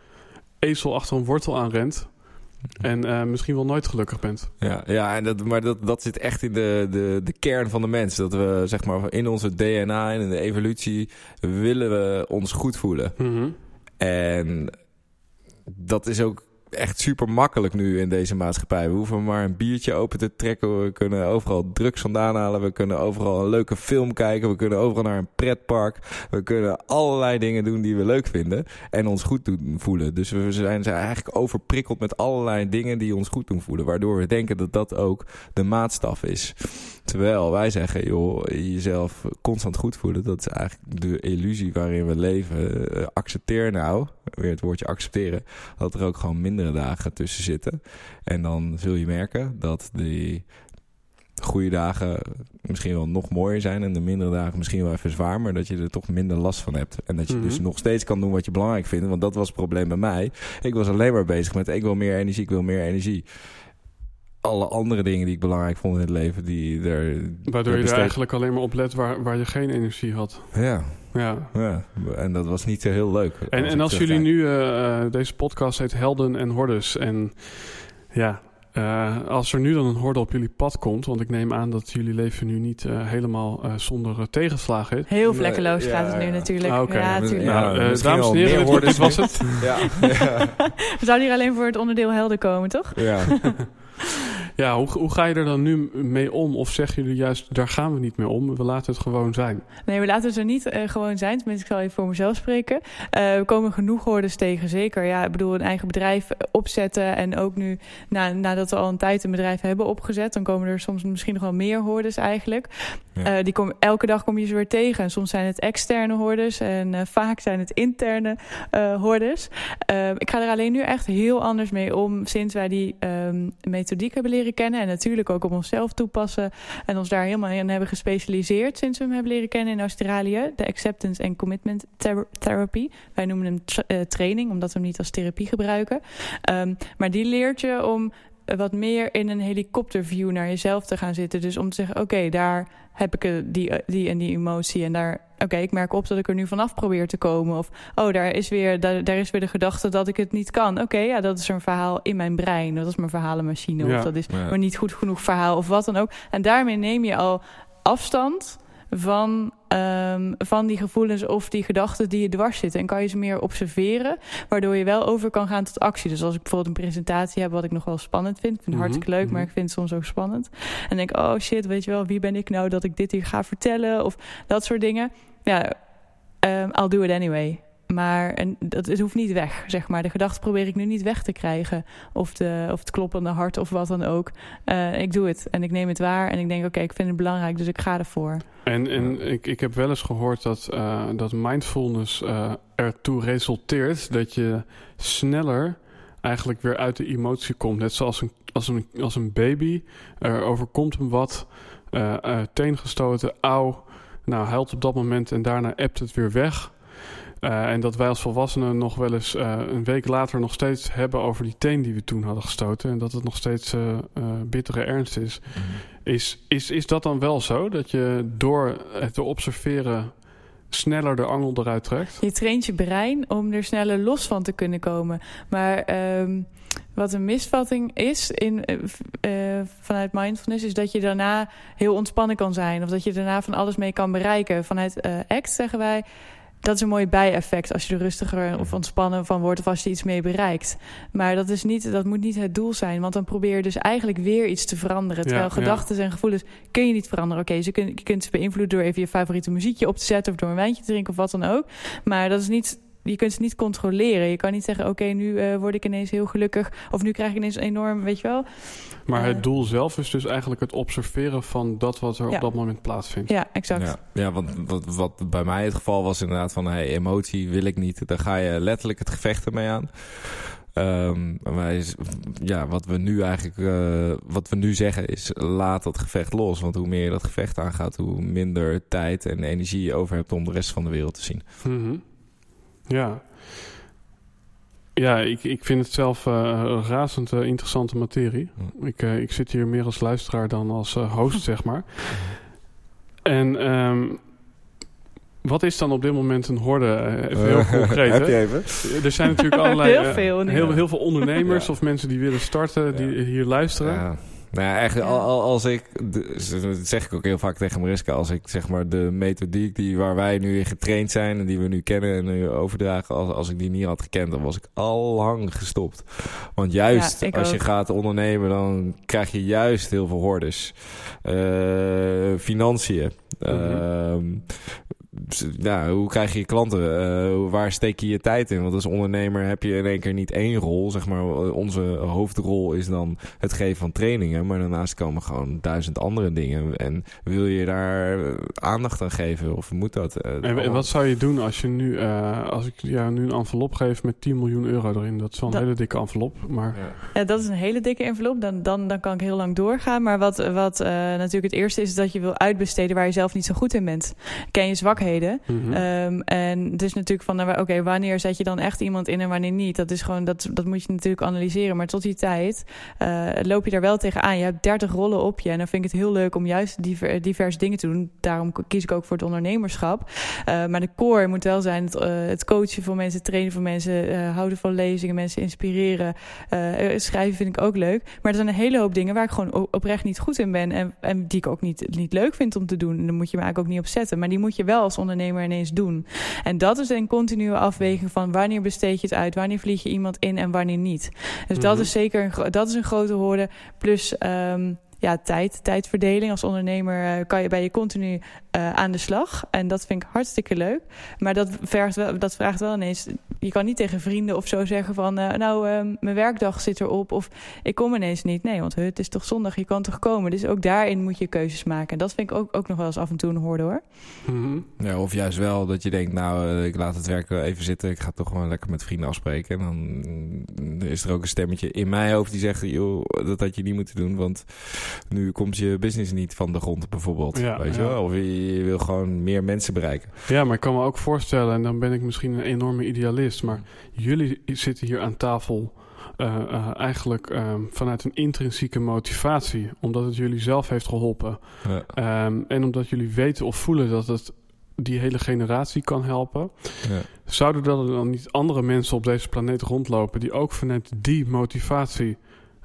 ezel achter een wortel aanrent. En uh, misschien wel nooit gelukkig bent. Ja, ja en dat, maar dat, dat zit echt in de, de, de kern van de mens. Dat we zeg maar in onze DNA en in de evolutie willen we ons goed voelen. Mm -hmm. En dat is ook echt super makkelijk nu in deze maatschappij. We hoeven maar een biertje open te trekken. We kunnen overal drugs vandaan halen. We kunnen overal een leuke film kijken. We kunnen overal naar een pretpark. We kunnen allerlei dingen doen die we leuk vinden. En ons goed doen voelen. Dus we zijn eigenlijk overprikkeld met allerlei dingen die ons goed doen voelen. Waardoor we denken dat dat ook de maatstaf is. Terwijl wij zeggen, joh, jezelf constant goed voelen. Dat is eigenlijk de illusie waarin we leven. Uh, accepteer nou, weer het woordje accepteren. Dat er ook gewoon mindere dagen tussen zitten. En dan zul je merken dat die goede dagen misschien wel nog mooier zijn en de mindere dagen misschien wel even zwaar, maar dat je er toch minder last van hebt. En dat je dus Mhm. nog steeds kan doen wat je belangrijk vindt, want dat was het probleem bij mij. Ik was alleen maar bezig met ik wil meer energie, ik wil meer energie. Alle andere dingen die ik belangrijk vond in het leven, die er... Waardoor je er eigenlijk alleen maar op let waar, waar je geen energie had. Ja, Ja. ja, en dat was niet zo heel leuk. En, en ik als jullie nu, eh, eh, deze podcast heet Helden en Hordes. En ja, eh, als er nu dan een horde op jullie pad komt, want ik neem aan dat jullie leven nu niet eh, helemaal eh, zonder tegenslagen is. Heel Nee, vlekkeloos ja, gaat het nu ja. natuurlijk. Ah, oké. Ja, Ja, tuurlijk. ja. Nou, dames en heren, dit, was het. Ja, ja, We zouden hier alleen voor het onderdeel helden komen, toch? ja. Ja, hoe, hoe ga je er dan nu mee om? Of zeggen jullie juist, daar gaan we niet mee om, we laten het gewoon zijn? Nee, we laten het er niet eh, gewoon zijn. Tenminste, ik zal even voor mezelf spreken. Eh, we komen genoeg hordes tegen, zeker. Ja, ik bedoel, een eigen bedrijf opzetten. En ook nu, na, nadat we al een tijd een bedrijf hebben opgezet... dan komen er soms misschien nog wel meer hordes eigenlijk. Ja. Eh, die kom, elke dag kom je ze weer tegen. En soms zijn het externe hordes en eh, vaak zijn het interne eh, hordes. Eh, ik ga er alleen nu echt heel anders mee om... sinds wij die ehm, methodiek hebben leren kennen... en natuurlijk ook op onszelf toepassen... en ons daar helemaal in hebben gespecialiseerd... sinds we hem hebben leren kennen in Australië. De Acceptance and Commitment Ther- Therapy. Wij noemen hem eh, training, omdat we hem niet als therapie gebruiken. Ehm, maar die leert je om eh, wat meer in een helikopterview naar jezelf te gaan zitten. Dus om te zeggen, oké, daar heb ik eh, die, die en die emotie. En daar, oké, ik merk op dat ik er nu vanaf probeer te komen. Of, oh, daar is weer, daar, daar is weer de gedachte dat ik het niet kan. Oké, ja, dat is een verhaal in mijn brein. Dat is mijn verhalenmachine. Ja. Of dat is Ja. maar niet goed genoeg verhaal of wat dan ook. En daarmee neem je al afstand van, ehm, van die gevoelens of die gedachten die je dwars zitten. En kan je ze meer observeren, waardoor je wel over kan gaan tot actie. Dus als ik bijvoorbeeld een presentatie heb wat ik nog wel spannend vind. Ik vind het Mhm, hartstikke leuk, mhm. maar ik vind het soms ook spannend. En denk, oh shit, weet je wel, wie ben ik nou dat ik dit hier ga vertellen? Of dat soort dingen. Ja, ehm, I'll do it anyway. Maar en dat, het hoeft niet weg, zeg maar. De gedachte probeer ik nu niet weg te krijgen. Of, de, of het kloppende hart of wat dan ook. Eh, ik doe het en ik neem het waar. En ik denk, oké, ik vind het belangrijk, dus ik ga ervoor. En, en ik, ik heb wel eens gehoord dat, eh, dat mindfulness eh, ertoe resulteert dat je sneller eigenlijk weer uit de emotie komt. Net zoals een, als een, als een baby. Er overkomt hem wat, eh eh, teen gestoten, auw. Nou, huilt op dat moment en daarna appt het weer weg. Eh, en dat wij als volwassenen nog wel eens eh, een week later nog steeds hebben over die teen die we toen hadden gestoten. En dat het nog steeds eh, bittere ernst is. Is, is, is dat dan wel zo? Dat je door het te observeren sneller de angel eruit trekt? Je traint je brein om er sneller los van te kunnen komen. Maar ehm, wat een misvatting is in, eh, eh, vanuit mindfulness... is dat je daarna heel ontspannen kan zijn. Of dat je daarna van alles mee kan bereiken. Vanuit eh, ACT zeggen wij... Dat is een mooi bijeffect als je er rustiger of ontspannen van wordt... of als je iets mee bereikt. Maar dat, is niet, dat moet niet het doel zijn. Want dan probeer je dus eigenlijk weer iets te veranderen. Terwijl ja. gedachten en gevoelens kun je niet veranderen. Oké, ze kun, je kunt ze beïnvloeden door even je favoriete muziekje op te zetten... of door een wijntje te drinken of wat dan ook. Maar dat is niet, je kunt ze niet controleren. Je kan niet zeggen, oké, nu eh, word ik ineens heel gelukkig... of nu krijg ik ineens enorm, weet je wel... Maar Eh. het doel zelf is dus eigenlijk het observeren van dat wat er Ja. op dat moment plaatsvindt. Ja, exact. Ja, ja want wat, wat bij mij het geval was inderdaad van... Hey, emotie wil ik niet. Daar ga je letterlijk het gevecht ermee aan. Ehm, wij, ja, wat we nu eigenlijk eh, wat we nu zeggen is laat dat gevecht los. Want hoe meer je dat gevecht aangaat, hoe minder tijd en energie je over hebt om de rest van de wereld te zien. Mhm. Ja. Ja, ik, ik vind het zelf eh, een razend eh, interessante materie. Hm. Ik, eh, ik zit hier meer als luisteraar dan als host, zeg maar. En ehm, wat is dan op dit moment een horde? Eh, Even heel concreet. Heb je even? Er zijn natuurlijk allerlei... Heel veel heel, heel veel ondernemers Ja. of mensen die willen starten, die Ja. hier luisteren. Ja. Nou eigenlijk al- al- als ik, dat zeg ik ook heel vaak tegen Mariska, als ik zeg maar de methodiek die, waar wij nu in getraind zijn en die we nu kennen en nu overdragen, als, als ik die niet had gekend, dan was ik al lang gestopt. Want juist Ja, als je gaat ondernemen, dan krijg je juist heel veel hordes. Eh, financiën. Mhm. Ehm, nou, hoe krijg je je klanten? Eh, waar steek je je tijd in? Want als ondernemer heb je in één keer niet één rol. Zeg maar, onze hoofdrol is dan het geven van trainingen. Maar daarnaast komen gewoon duizend andere dingen. En wil je daar eh, aandacht aan geven? Of moet dat? Eh, En, wat zou je doen als je nu, eh, als ik jou nu een envelop geef met 10 miljoen euro erin? Dat is wel een Dat- hele dikke envelop, maar Ja. Ja, dat is een hele dikke envelop. Dan, dan, dan kan ik heel lang doorgaan. Maar wat, wat eh, natuurlijk het eerste is, is dat je wil uitbesteden waar je zelf niet zo goed in bent. Ken je zwakheden? Mhm. Ehm, en het is natuurlijk van, nou, oké, wanneer zet je dan echt iemand in en wanneer niet? Dat is gewoon, dat, dat moet je natuurlijk analyseren. Maar tot die tijd eh, loop je daar wel tegenaan. Je hebt 30 rollen op je. En dan vind ik het heel leuk om juist diver, diverse dingen te doen. Daarom kies ik ook voor het ondernemerschap. Eh, maar de core moet wel zijn het, eh, het coachen van mensen, trainen van mensen, houden van lezingen, mensen inspireren. Schrijven vind ik ook leuk. Maar er zijn een hele hoop dingen waar ik gewoon oprecht niet goed in ben. En, en die ik ook niet, niet leuk vind om te doen. En daar moet je me eigenlijk ook niet op zetten. Maar die moet je wel als ondernemer ineens doen. En dat is een continue afweging van wanneer besteed je het uit, wanneer vlieg je iemand in en wanneer niet. Dus dat Mhm. is zeker een, dat is een grote hoorde. Plus ehm, ja, tijd, tijdverdeling. Als ondernemer eh, kan je bij je continu eh, aan de slag. En dat vind ik hartstikke leuk. Maar dat, vergt wel, dat vraagt wel ineens. Je kan niet tegen vrienden of zo zeggen van eh, nou, ehm, mijn werkdag zit erop. Of ik kom ineens niet. Nee, want het is toch zondag, je kan toch komen. Dus ook daarin moet je keuzes maken. En dat vind ik ook, ook nog wel eens af en toe een hoorde hoor. Mhm. Ja, of juist wel dat je denkt, nou, ik laat het werk wel even zitten. Ik ga toch gewoon lekker met vrienden afspreken. En dan mm, is er ook een stemmetje in mijn hoofd die zegt, joh, dat had je niet moeten doen. Want nu komt je business niet van de grond bijvoorbeeld. Ja, weet je wel? Of je, je wil gewoon meer mensen bereiken. Ja, maar ik kan me ook voorstellen, en dan ben ik misschien een enorme idealist, maar jullie zitten hier aan tafel eh, eh, eigenlijk ehm, vanuit een intrinsieke motivatie, omdat het jullie zelf heeft geholpen. Ja. Ehm, en omdat jullie weten of voelen dat het die hele generatie kan helpen. Ja. Zouden er dan niet andere mensen op deze planeet rondlopen die ook vanuit die motivatie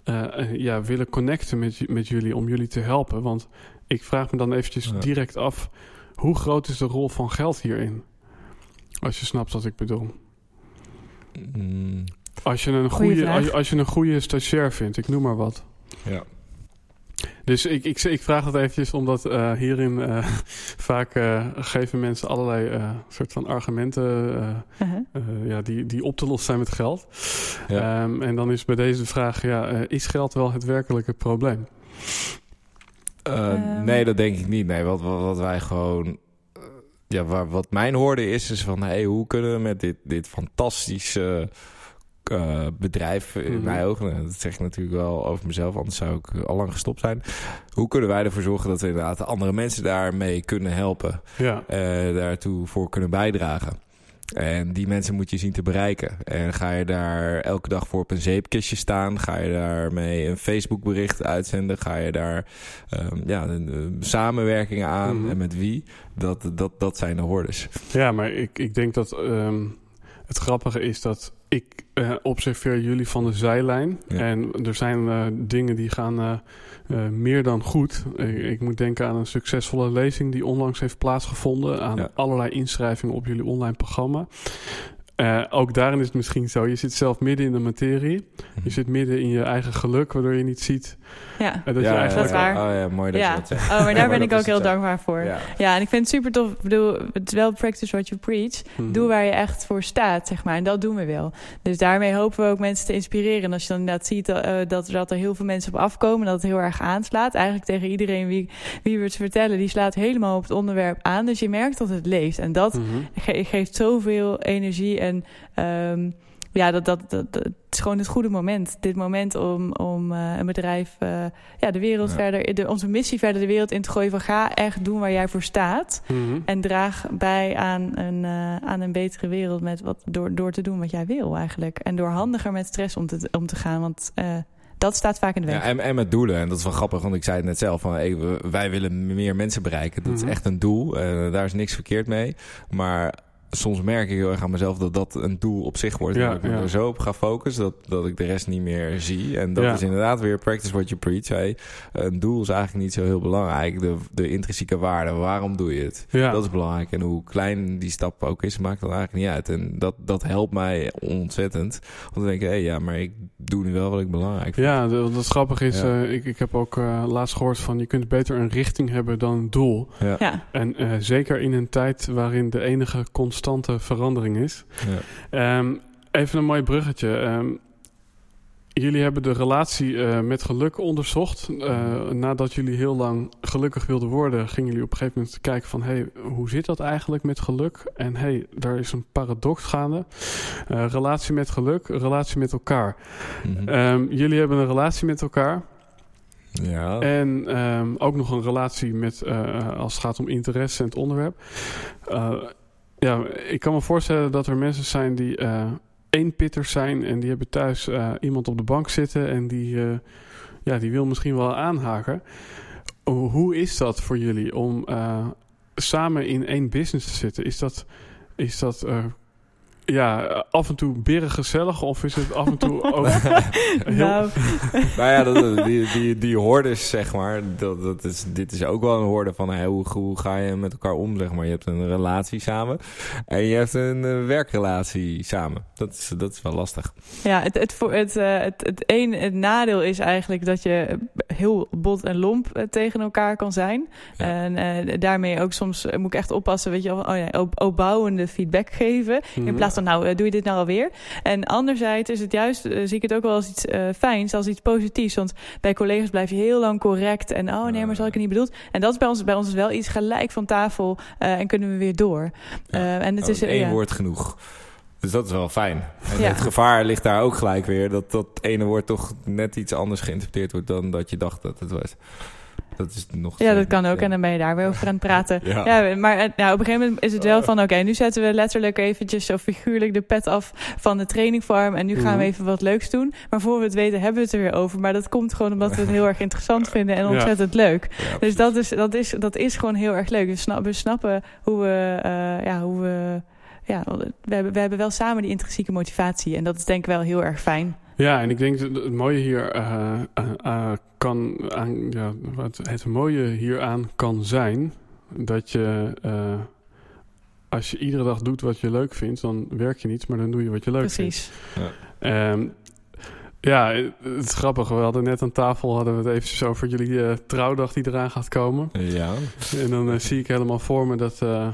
eh, eh, ja, willen connecten met, met jullie om jullie te helpen? Want ik vraag me dan eventjes Ja. direct af, hoe groot is de rol van geld hierin? Als je snapt wat ik bedoel. Mm, Als je een goede, vraag. als, je- als je een goede stagiair vindt, ik noem maar wat. ja. Dus ik, ik, ik vraag dat eventjes omdat eh, hierin eh, vaak eh, geven mensen allerlei eh, soort van argumenten eh, Uh-huh. eh, ja, die, die op te lossen zijn met geld. Ja. Ehm, en dan is bij deze de vraag, ja, eh, is geld wel het werkelijke probleem? Eh, Ehm. nee, dat denk ik niet. Nee, wat, wat, wat wij gewoon. ja, waar, wat mijn hoorde is, is van hey, hoe kunnen we met dit, dit fantastische eh, bedrijf, in Mhm. mijn ogen, en dat zeg ik natuurlijk wel over mezelf, anders zou ik al lang gestopt zijn. Hoe kunnen wij ervoor zorgen dat we inderdaad andere mensen daarmee kunnen helpen, Ja, eh, daartoe voor kunnen bijdragen? En die mensen moet je zien te bereiken. En ga je daar elke dag voor op een zeepkistje staan? Ga je daarmee een Facebook bericht uitzenden? Ga je daar ehm, ja, samenwerkingen aan? Mhm. En met wie? Dat, dat, dat zijn de hordes. ja maar ik, ik denk dat ehm, het grappige is dat ik eh, observeer jullie van de zijlijn. Ja. En er zijn eh, dingen die gaan eh, meer dan goed. Ik, ik moet denken aan een succesvolle lezing die onlangs heeft plaatsgevonden. Aan Ja. allerlei inschrijvingen op jullie online programma. Eh, ook daarin is het misschien zo. Je zit zelf midden in de materie. Je zit midden in je eigen geluk, waardoor je niet ziet Ja. eh, dat ja, je ja, eigenlijk... Dat is waar. Oh ja, mooi dat ja. je dat zegt. Oh, maar daar ben ik ook heel dankbaar voor. Ja. Ja. en ik vind het super tof. Ik bedoel, het is wel practice what you preach. Mhm. Doe waar je echt voor staat, zeg maar. En dat doen we wel. Dus daarmee hopen we ook mensen te inspireren. En als je dan inderdaad ziet eh, dat, dat er heel veel mensen op afkomen... dat het heel erg aanslaat. Eigenlijk tegen iedereen wie, wie we het vertellen... die slaat helemaal op het onderwerp aan. Dus je merkt dat het leeft. En dat Mhm. ge- geeft zoveel energie. En ehm, ja, dat, dat, dat, is gewoon het goede moment. Dit moment om, om eh, een bedrijf... eh, ja, de wereld Ja. verder... De, onze missie verder de wereld in te gooien... van ga echt doen waar jij voor staat... Mhm. en draag bij aan een, eh, aan een betere wereld met wat, door, door te doen wat jij wil eigenlijk. En door handiger met stress om te, om te gaan. Want dat staat vaak in de weg. Ja, en, en met doelen. En dat is wel grappig, want ik zei het net zelf. Van, hey, wij willen meer mensen bereiken. Dat Mhm. is echt een doel. Daar is niks verkeerd mee. Maar soms merk ik heel erg aan mezelf dat dat een doel op zich wordt. Ja, dat ik ja. er zo op ga focussen dat, dat ik de rest niet meer zie. En dat Ja. is inderdaad weer practice what you preach. Hey, een doel is eigenlijk niet zo heel belangrijk. De, de intrinsieke waarde, waarom doe je het? Ja. Dat is belangrijk. En hoe klein die stap ook is, maakt dat eigenlijk niet uit. En dat, dat helpt mij ontzettend. Om te denken, hé, ja, maar ik doe nu wel wat ik belangrijk vind. Ja, dat, dat grappige is, Ja. eh, ik, ik heb ook eh, laatst gehoord van je kunt beter een richting hebben dan een doel. Ja. Ja, En eh, zeker in een tijd waarin de enige constante verandering is. Ja. Ehm, even een mooi bruggetje. Ehm, jullie hebben de relatie eh, met geluk onderzocht. Eh, nadat jullie heel lang gelukkig wilden worden, gingen jullie op een gegeven moment kijken van... hey, hoe zit dat eigenlijk met geluk? En hey, daar is een paradox gaande. Eh, relatie met geluk, relatie met elkaar. Mhm. Ehm, jullie hebben een relatie met elkaar. ja. En ook nog een relatie met, als het gaat om interesse en het onderwerp. Ja, ik kan me voorstellen dat er mensen zijn die eh eenpitters zijn en die hebben thuis eh, iemand op de bank zitten en die, eh, ja, die wil misschien wel aanhaken. Hoe- is dat voor jullie om samen in één business te zitten? Is dat, is dat ja, af en toe gezellig of is het af en toe ook heel... nou, Nou ja, dat, die, die, die hordes, zeg maar, dat, dat is, dit is ook wel een horde van hè, hoe, hoe ga je met elkaar om, zeg maar. Je hebt een relatie samen en je hebt een eh, werkrelatie samen. Dat is, dat is wel lastig. ja, het, het, voor- het, eh, het, het, een, het nadeel is eigenlijk dat je heel bot en lomp eh, tegen elkaar kan zijn. Ja. En eh, daarmee ook soms moet ik echt oppassen, weet je wel, oh ja, op, opbouwende feedback geven. In Mhm. Van, nou, eh, doe je dit nou alweer? En anderzijds is het juist, eh, zie ik het ook wel als iets eh, fijns, als iets positiefs. Want bij collega's blijf je heel lang correct. En oh nee, maar zal ik het niet bedoeld? En dat is bij ons, bij ons is wel iets gelijk van tafel en kunnen we weer door. Ja. En het Oh, is, één woord genoeg. Dus dat is wel fijn. En Ja. het gevaar ligt daar ook gelijk weer. Dat dat ene woord toch net iets anders geïnterpreteerd wordt dan dat je dacht dat het was. Dat is nog... Ja, dat kan ook. Ja. En dan ben je daar weer over aan het praten. Ja. Ja, maar eh, nou, op een gegeven moment is het wel van... oké, nu zetten we letterlijk eventjes of figuurlijk de pet af van de trainingfarm... en nu gaan Mhm. we even wat leuks doen. Maar voor we het weten hebben we het er weer over. Maar dat komt gewoon omdat we het heel erg interessant vinden en ontzettend leuk. Dus dat is, dat, is, dat is gewoon heel erg leuk. We, snap, we snappen hoe we... eh, ja, hoe we ja, we hebben, we hebben wel samen die intrinsieke motivatie. En dat is denk ik wel heel erg fijn. Ja, en ik denk dat het mooie hier eh, eh, eh, kan aan, ja, wat het mooie hieraan kan zijn dat je eh, als je iedere dag doet wat je leuk vindt, dan werk je niet, maar dan doe je wat je leuk Precies. vindt. Ehm, ja, het is grappig. We hadden net aan tafel hadden we het eventjes over jullie eh, trouwdag die eraan gaat komen. Ja. En dan zie ik helemaal voor me dat, eh,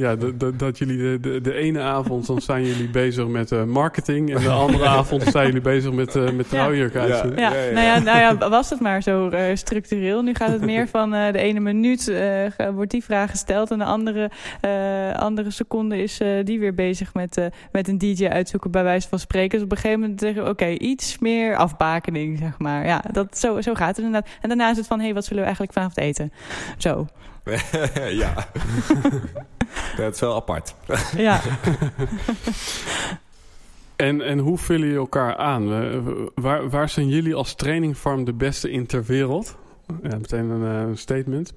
ja, dat, dat, dat jullie de, de, de ene avond dan zijn jullie bezig met eh, marketing en de andere avond zijn jullie bezig met, eh met trouwjurk uitzoeken. Ja, Ja, ja. Nou, ja, nou ja, was het maar zo eh, structureel. Nu gaat het meer van eh, de ene minuut eh, wordt die vraag gesteld... en de andere, eh, andere seconde is eh, die weer bezig met, eh, met een DJ uitzoeken... bij wijze van spreken. Dus op een gegeven moment zeggen we... oké, iets meer afbakening, zeg maar. Ja, dat, zo, zo gaat het inderdaad. En daarna is het van... hé, hey, wat zullen we eigenlijk vanavond eten? Zo, ja. dat is wel apart. ja. En, en hoe vullen jullie elkaar aan? Waar, waar zijn jullie als trainingfarm de beste in ter wereld? Ja, meteen een eh, statement.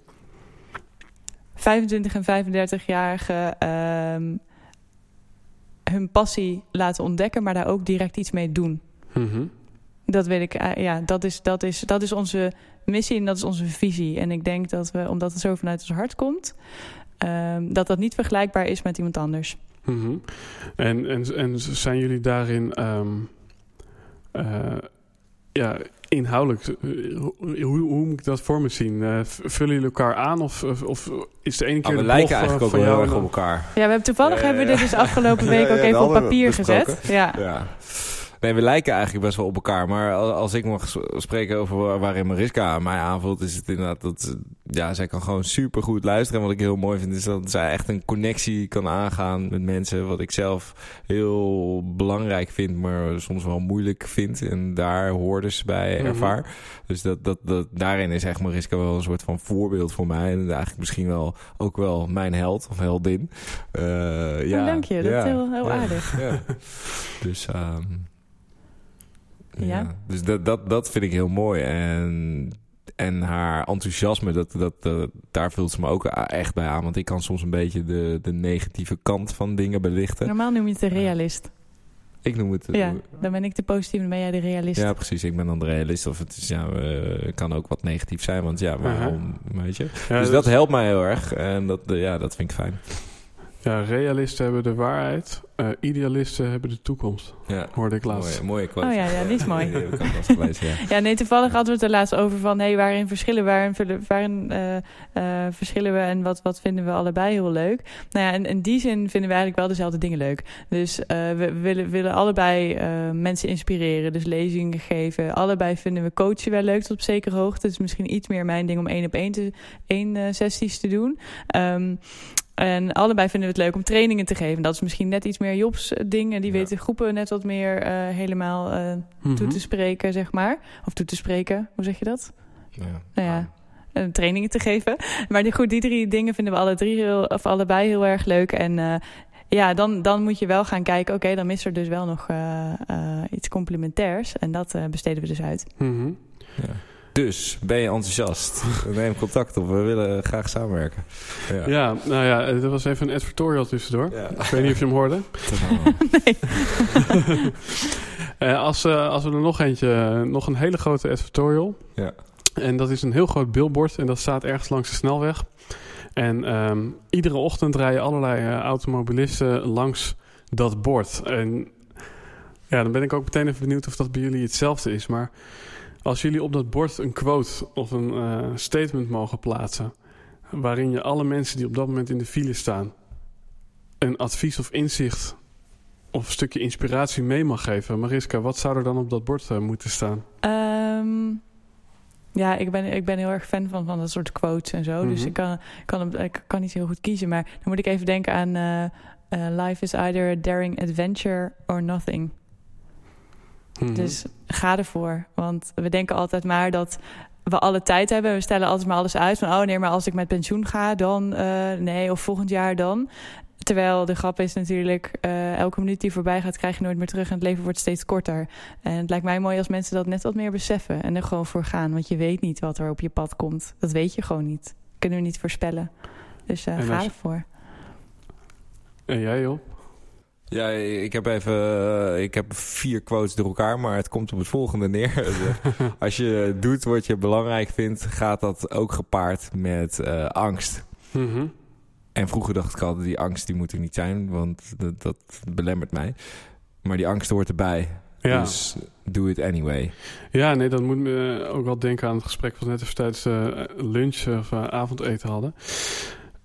25 en 35-jarigen ehm, hun passie laten ontdekken... maar daar ook direct iets mee doen. Mhm. Dat weet ik, eh, ja, dat is, dat, is, dat is onze missie en dat is onze visie. En ik denk dat we, omdat het zo vanuit ons hart komt, ehm, dat dat niet vergelijkbaar is met iemand anders. Mhm. En, en, en zijn jullie daarin ehm, eh, ja, inhoudelijk, eh, hoe, hoe, hoe moet ik dat voor me zien? Eh, vullen jullie elkaar aan of, of, is de ene Ah, keer we de lijken blog, eigenlijk ook van wel heel erg op elkaar. Ja, we hebben toevallig Ja, hebben we dit dus afgelopen week Ja, ook even op papier gezet. Ja. Nee, we lijken eigenlijk best wel op elkaar. Maar al- als ik mag spreken over waar- waarin Mariska mij aanvoelt, is het inderdaad dat ze- ja, zij kan gewoon super goed luisteren. En wat ik heel mooi vind, is dat zij echt een connectie kan aangaan met mensen. Wat ik zelf heel belangrijk vind, maar soms wel moeilijk vind. En daar hoorders bij Mhm. ervaar. Dus dat, dat, dat, daarin is echt Mariska wel een soort van voorbeeld voor mij. En eigenlijk misschien wel ook wel mijn held of heldin. Eh, ja, dank je, dat ja, is heel, heel ja, aardig. Ja. Dus, ehm, ja. Ja. dus dat, dat, dat vind ik heel mooi. En en haar enthousiasme, dat, dat, dat, daar vult ze me ook echt bij aan. Want ik kan soms een beetje de, de negatieve kant van dingen belichten. Normaal noem je het een realist. Ik noem het... Ja, dan ben ik de positieve, dan ben jij de realist. Ja, precies. Ik ben dan de realist. Of het is, ja, uh, kan ook wat negatief zijn. Want ja, waarom, weet je? Ja, dus dat, dat helpt mij heel erg. En dat, ja, dat vind ik fijn. Ja, realisten hebben de waarheid, uh, idealisten hebben de toekomst. Ja. Hoorde ik laatst. Mooie, mooie quote. Oh ja, ja, die is mooi. die ja. ja, nee, toevallig hadden we het er laatst over van... Hey, waarin verschillen, waarin, waarin uh, uh, verschillen we en wat, wat vinden we allebei heel leuk? Nou ja, in, in die zin vinden we eigenlijk wel dezelfde dingen leuk. Dus we willen, willen allebei mensen inspireren, dus lezingen geven. Allebei vinden we coachen wel leuk tot op zekere hoogte. Het is misschien iets meer mijn ding om één op één, te, één sessies te doen. Um, en allebei vinden we het leuk om trainingen te geven. Dat is misschien net iets meer Jobs eh, dingen. Die weten groepen net wat meer uh, helemaal uh, toe te mhm. spreken, zeg maar. Of toe te spreken, hoe zeg je dat? Ja. Nou ja, trainingen te geven. Maar die, goed, die drie dingen vinden we alle drie heel, of allebei heel erg leuk. En ja, dan, dan moet je wel gaan kijken. Oké, dan is er dus wel nog iets complementairs. En dat besteden we dus uit. Mm ja. Dus, ben je enthousiast? Neem contact op, we willen graag samenwerken. Ja, ja nou ja, er was even een advertorial tussendoor. Ja. Ik weet niet of je hem hoorde. nee. uh, als, uh, als we er nog eentje, nog een hele grote advertorial. Ja. En dat is een heel groot billboard en dat staat ergens langs de snelweg. En um, iedere ochtend rijden allerlei uh, automobilisten langs dat bord. En ja, dan ben ik ook meteen even benieuwd of dat bij jullie hetzelfde is. Maar als jullie op dat bord een quote of een uh, statement mogen plaatsen, waarin je alle mensen die op dat moment in de file staan een advies of inzicht of een stukje inspiratie mee mag geven. Mariska, wat zou er dan op dat bord uh, moeten staan? Um, ja, ik ben, ik ben heel erg fan van, van dat soort quotes en zo. Mm -hmm. Dus ik kan, kan, ik kan niet heel goed kiezen. Maar dan moet ik even denken aan... Uh, life is either a daring adventure or nothing. Mhm. Dus ga ervoor. Want we denken altijd maar dat we alle tijd hebben. We stellen altijd maar alles uit. Van, oh nee, maar als ik met pensioen ga, dan... Uh, nee, of volgend jaar dan. Terwijl de grap is natuurlijk... Uh, elke minuut die voorbij gaat, krijg je nooit meer terug. En het leven wordt steeds korter. En het lijkt mij mooi als mensen dat net wat meer beseffen. En er gewoon voor gaan. Want je weet niet wat er op je pad komt. Dat weet je gewoon niet. Kunnen we niet voorspellen. Dus uh, ga ervoor. En jij, joh? Ja, ik heb even uh, ik heb vier quotes door elkaar, maar het komt op het volgende neer. Als je doet wat je belangrijk vindt, gaat dat ook gepaard met uh, angst. Mm -hmm. En vroeger dacht ik altijd, die angst die moet er niet zijn, want dat, dat belemmert mij. Maar die angst hoort erbij. Ja. Dus do it anyway. Ja, nee, dat moet me ook wel denken aan het gesprek wat we net even tijdens uh, lunch of avondeten hadden.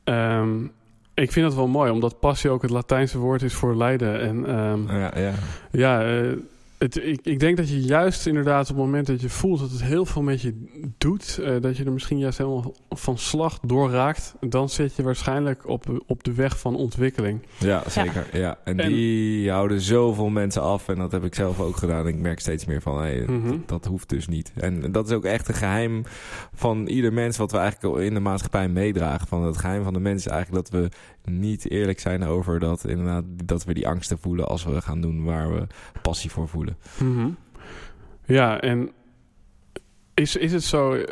Um, ik vind het wel mooi, omdat passie ook het Latijnse woord is voor lijden. En um, ja, ja. ja uh, het, ik, ik, denk dat je juist inderdaad op het moment dat je voelt dat het heel veel met je doet, uh, dat je er misschien juist helemaal van slag doorraakt, dan zit je waarschijnlijk op, op de weg van ontwikkeling. Ja, zeker. Ja. En, die houden zoveel mensen af en dat heb ik zelf ook gedaan. Ik merk steeds meer van, hey, mm -hmm. dat, hoeft dus niet. En dat is ook echt een geheim van ieder mens wat we eigenlijk in de maatschappij meedragen. Van het geheim van de mensen eigenlijk dat we niet eerlijk zijn over dat, inderdaad, dat we die angsten voelen als we gaan doen waar we passie voor voelen. -hmm. Ja, en is, is het zo, uh,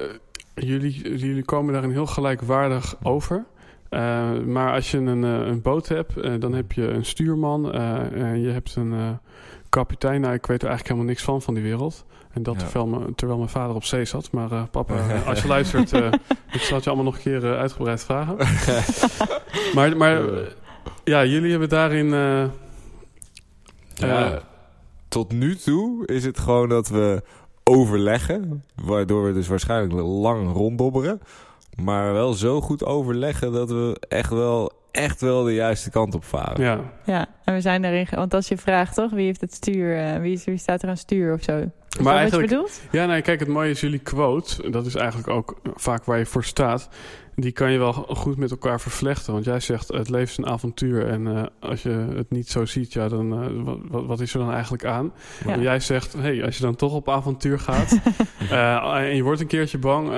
jullie, jullie komen daar een heel gelijkwaardig over. Uh, maar als je een, uh, een boot hebt, dan heb je een stuurman, je hebt een kapitein. Nou, ik weet er eigenlijk helemaal niks van van die wereld. En dat ja. terwijl, me, terwijl, mijn vader op zee zat. Maar uh, papa, als je luistert, uh, ik zal het je allemaal nog een keer uh, uitgebreid vragen. maar maar ja, jullie hebben daarin... ja, tot nu toe is het gewoon dat we overleggen. Waardoor we dus waarschijnlijk lang ronddobberen. Maar wel zo goed overleggen dat we echt wel echt wel de juiste kant op varen. Ja, ja en we zijn daarin... Want als je vraagt toch, wie heeft het stuur? wie, wie staat er aan stuur of zo? Maar eigenlijk, Ja, nee, kijk, het mooie is jullie quote. Dat is eigenlijk ook vaak waar je voor staat. Die kan je wel goed met elkaar vervlechten. Want jij zegt, het leven is een avontuur. En uh, als je het niet zo ziet, ja, dan uh, wat, wat, is er dan eigenlijk aan? Ja. En jij zegt, hey, als je dan toch op avontuur gaat... uh, en je wordt een keertje bang...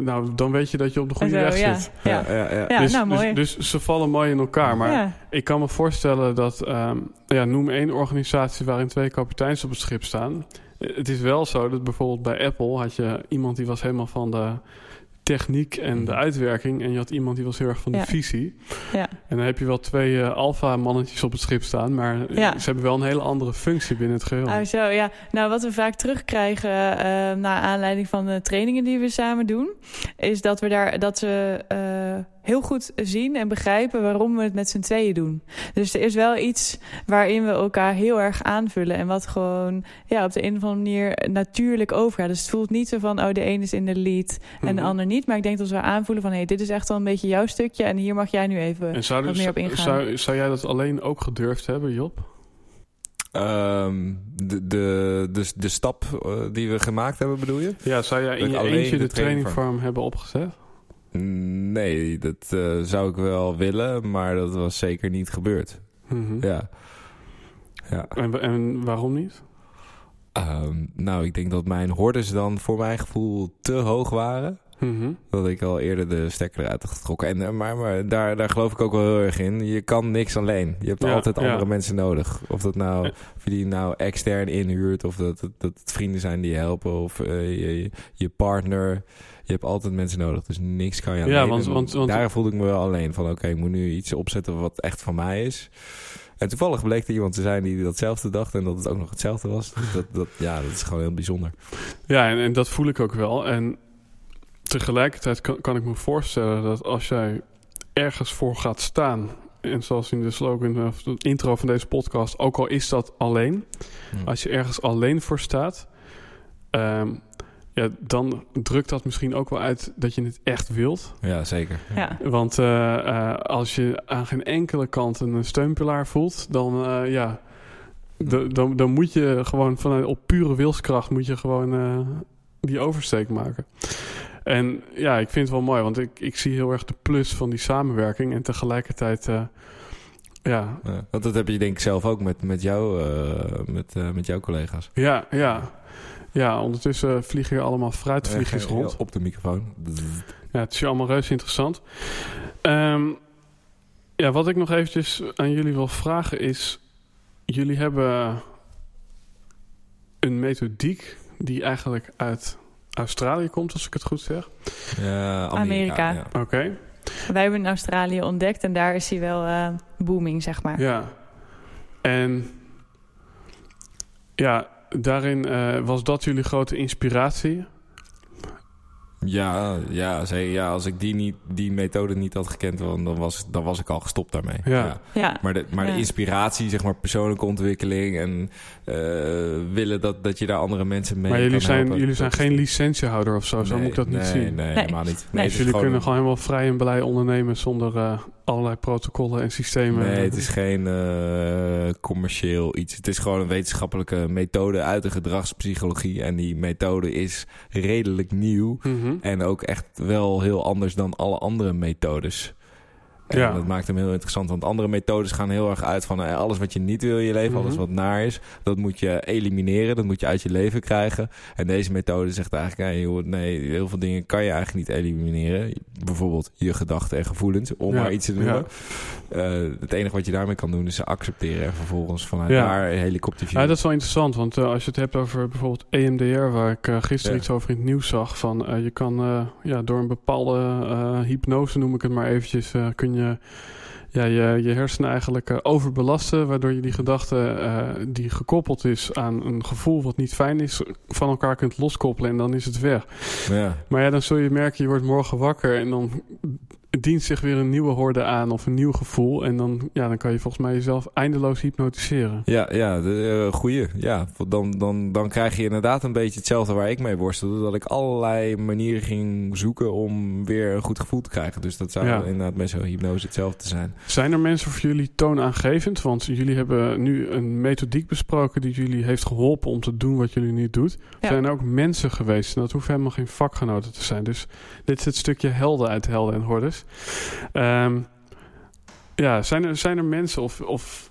nou, dan weet je dat je op de goede Zo, weg ja. zit. Ja, ja, ja. ja dus, nou, mooi. Dus, dus, ze vallen mooi in elkaar. Maar ik kan me voorstellen dat... Um, ja, noem één organisatie waarin twee kapiteins op het schip staan... Het is wel zo dat bijvoorbeeld bij Apple had je iemand die was helemaal van de techniek en de Mhm. uitwerking. En je had iemand die was heel erg van de Ja. visie. Ja. En dan heb je wel twee eh alfa-mannetjes op het schip staan. Maar eh, Ja. ze hebben wel een hele andere functie binnen het geheel. Oh, zo, ja. Nou, wat we vaak terugkrijgen eh naar aanleiding van de trainingen die we samen doen, is dat we daar dat ze heel goed zien en begrijpen waarom we het met z'n tweeën doen. Dus er is wel iets waarin we elkaar heel erg aanvullen en wat gewoon ja, op de een of andere manier natuurlijk overgaat. Dus het voelt niet zo van, oh, de een is in de lead en de Mhm. ander niet. Maar ik denk dat we aanvoelen van, hé, hey, dit is echt wel een beetje jouw stukje en hier mag jij nu even. En zou, wat meer op ingaan. zou, zou jij dat alleen ook gedurfd hebben, Job? Ehm, de, de, de, de stap eh, die we gemaakt hebben, bedoel je? Ja, zou jij in je eentje de trainingfarm hebben opgezet? Nee, dat eh, zou ik wel willen, maar dat was zeker niet gebeurd. Mhm. Ja. ja. En, en waarom niet? Ehm, nou, ik denk dat mijn hordes dan voor mijn gevoel te hoog waren. Mhm. Dat ik al eerder de stekker eruit had getrokken. En, eh, maar maar daar, daar geloof ik ook wel heel erg in. Je kan niks alleen. Je hebt Ja, altijd andere ja. mensen nodig. Of dat nou, Ja. of je die nou extern inhuurt, of dat, dat, dat het vrienden zijn die je helpen, of eh, je, je partner. Je hebt altijd mensen nodig, dus niks kan je alleen. Ja, want- want- want- daar voelde ik me wel alleen van. Oké, ik moet nu iets opzetten wat echt van mij is. En toevallig bleek er iemand te zijn die datzelfde dacht en dat het ook nog hetzelfde was. Dus dat, dat, ja, dat is gewoon heel bijzonder. Ja, en, en dat voel ik ook wel. En tegelijkertijd kan, kan ik me voorstellen dat als jij ergens voor gaat staan... en zoals in de slogan of de intro van deze podcast... ook al is dat alleen... Hm. als je ergens alleen voor staat... ehm, ja, dan drukt dat misschien ook wel uit dat je het echt wilt. Ja, zeker. Ja. Want eh, eh, als je aan geen enkele kant een steunpilaar voelt... dan, eh, ja, dan, dan moet je gewoon vanuit op pure wilskracht... moet je gewoon eh, die oversteek maken. En ja, ik vind het wel mooi, want ik, ik zie heel erg de plus van die samenwerking. En tegelijkertijd, eh, ja, Ja, want dat heb je denk ik zelf ook met, met, jou, eh, met, eh, met jouw collega's. ja, ja. Ja, ondertussen vliegen hier allemaal fruitvliegjes Eh, rond. Op de microfoon. Ja, het is hier allemaal reuze interessant. Ehm, ja, wat ik nog eventjes aan jullie wil vragen is... Jullie hebben een methodiek die eigenlijk uit Australië komt, als ik het goed zeg. Ja, Amerika. ja. Oké, Wij hebben in Australië ontdekt en daar is hij wel eh, booming, zeg maar. ja. En ja, daarin eh, was dat jullie grote inspiratie. Ja, ja, zeker. ja, als ik die, niet, die methode niet had gekend, dan was, dan was ik al gestopt daarmee. Ja. Ja, Maar, de, maar Ja. de inspiratie, zeg maar persoonlijke ontwikkeling en eh, willen dat, dat je daar andere mensen mee maar jullie kan zijn, helpen, jullie zijn geen licentiehouder of zo, zo Nee, moet ik dat niet nee, zien. Nee, Nee. helemaal niet. Nee. het dus jullie gewoon kunnen een- gewoon helemaal vrij en blij ondernemen zonder eh, allerlei protocollen en systemen. Nee, het is geen eh, commercieel iets. Het is gewoon een wetenschappelijke methode uit de gedragspsychologie. En die methode is redelijk nieuw. Mhm. En ook echt wel heel anders dan alle andere methodes. En Ja. dat maakt hem heel interessant. Want andere methodes gaan heel erg uit van eh, alles wat je niet wil in je leven, Mhm. alles wat naar is, dat moet je elimineren, dat moet je uit je leven krijgen. En deze methode zegt eigenlijk, nee, joh, nee heel veel dingen kan je eigenlijk niet elimineren. Bijvoorbeeld je gedachten en gevoelens, om Ja, maar iets te noemen. Eh, het enige wat je daarmee kan doen is ze accepteren en vervolgens vanuit daar een helikopterview. Ja, dat is wel interessant, want eh, als je het hebt over bijvoorbeeld EMDR, waar ik gisteren iets over in het nieuws zag, van je kan ja, door een bepaalde hypnose, noem ik het maar eventjes, kun je ja, je, je hersenen eigenlijk eh, overbelasten, waardoor je die gedachte eh, die gekoppeld is aan een gevoel wat niet fijn is, van elkaar kunt loskoppelen en dan is het weg. ja. Maar ja, dan zul je merken, je wordt morgen wakker en dan dient zich weer een nieuwe horde aan of een nieuw gevoel. En dan, ja, dan kan je volgens mij jezelf eindeloos hypnotiseren. Ja, ja, de eh, goeie. Ja, dan, dan, dan krijg je inderdaad een beetje hetzelfde waar ik mee worstelde. Dat ik allerlei manieren ging zoeken om weer een goed gevoel te krijgen. Dus dat zou Ja. inderdaad met zo'n hypnose hetzelfde zijn. Zijn er mensen voor jullie toonaangevend? Want jullie hebben nu een methodiek besproken die jullie heeft geholpen om te doen wat jullie nu doet. Ja. Zijn er ook mensen geweest? En dat hoeven helemaal geen vakgenoten te zijn. Dus dit is het stukje helden uit Helden en Hordes. Ehm, ja, zijn er, zijn er mensen of, of,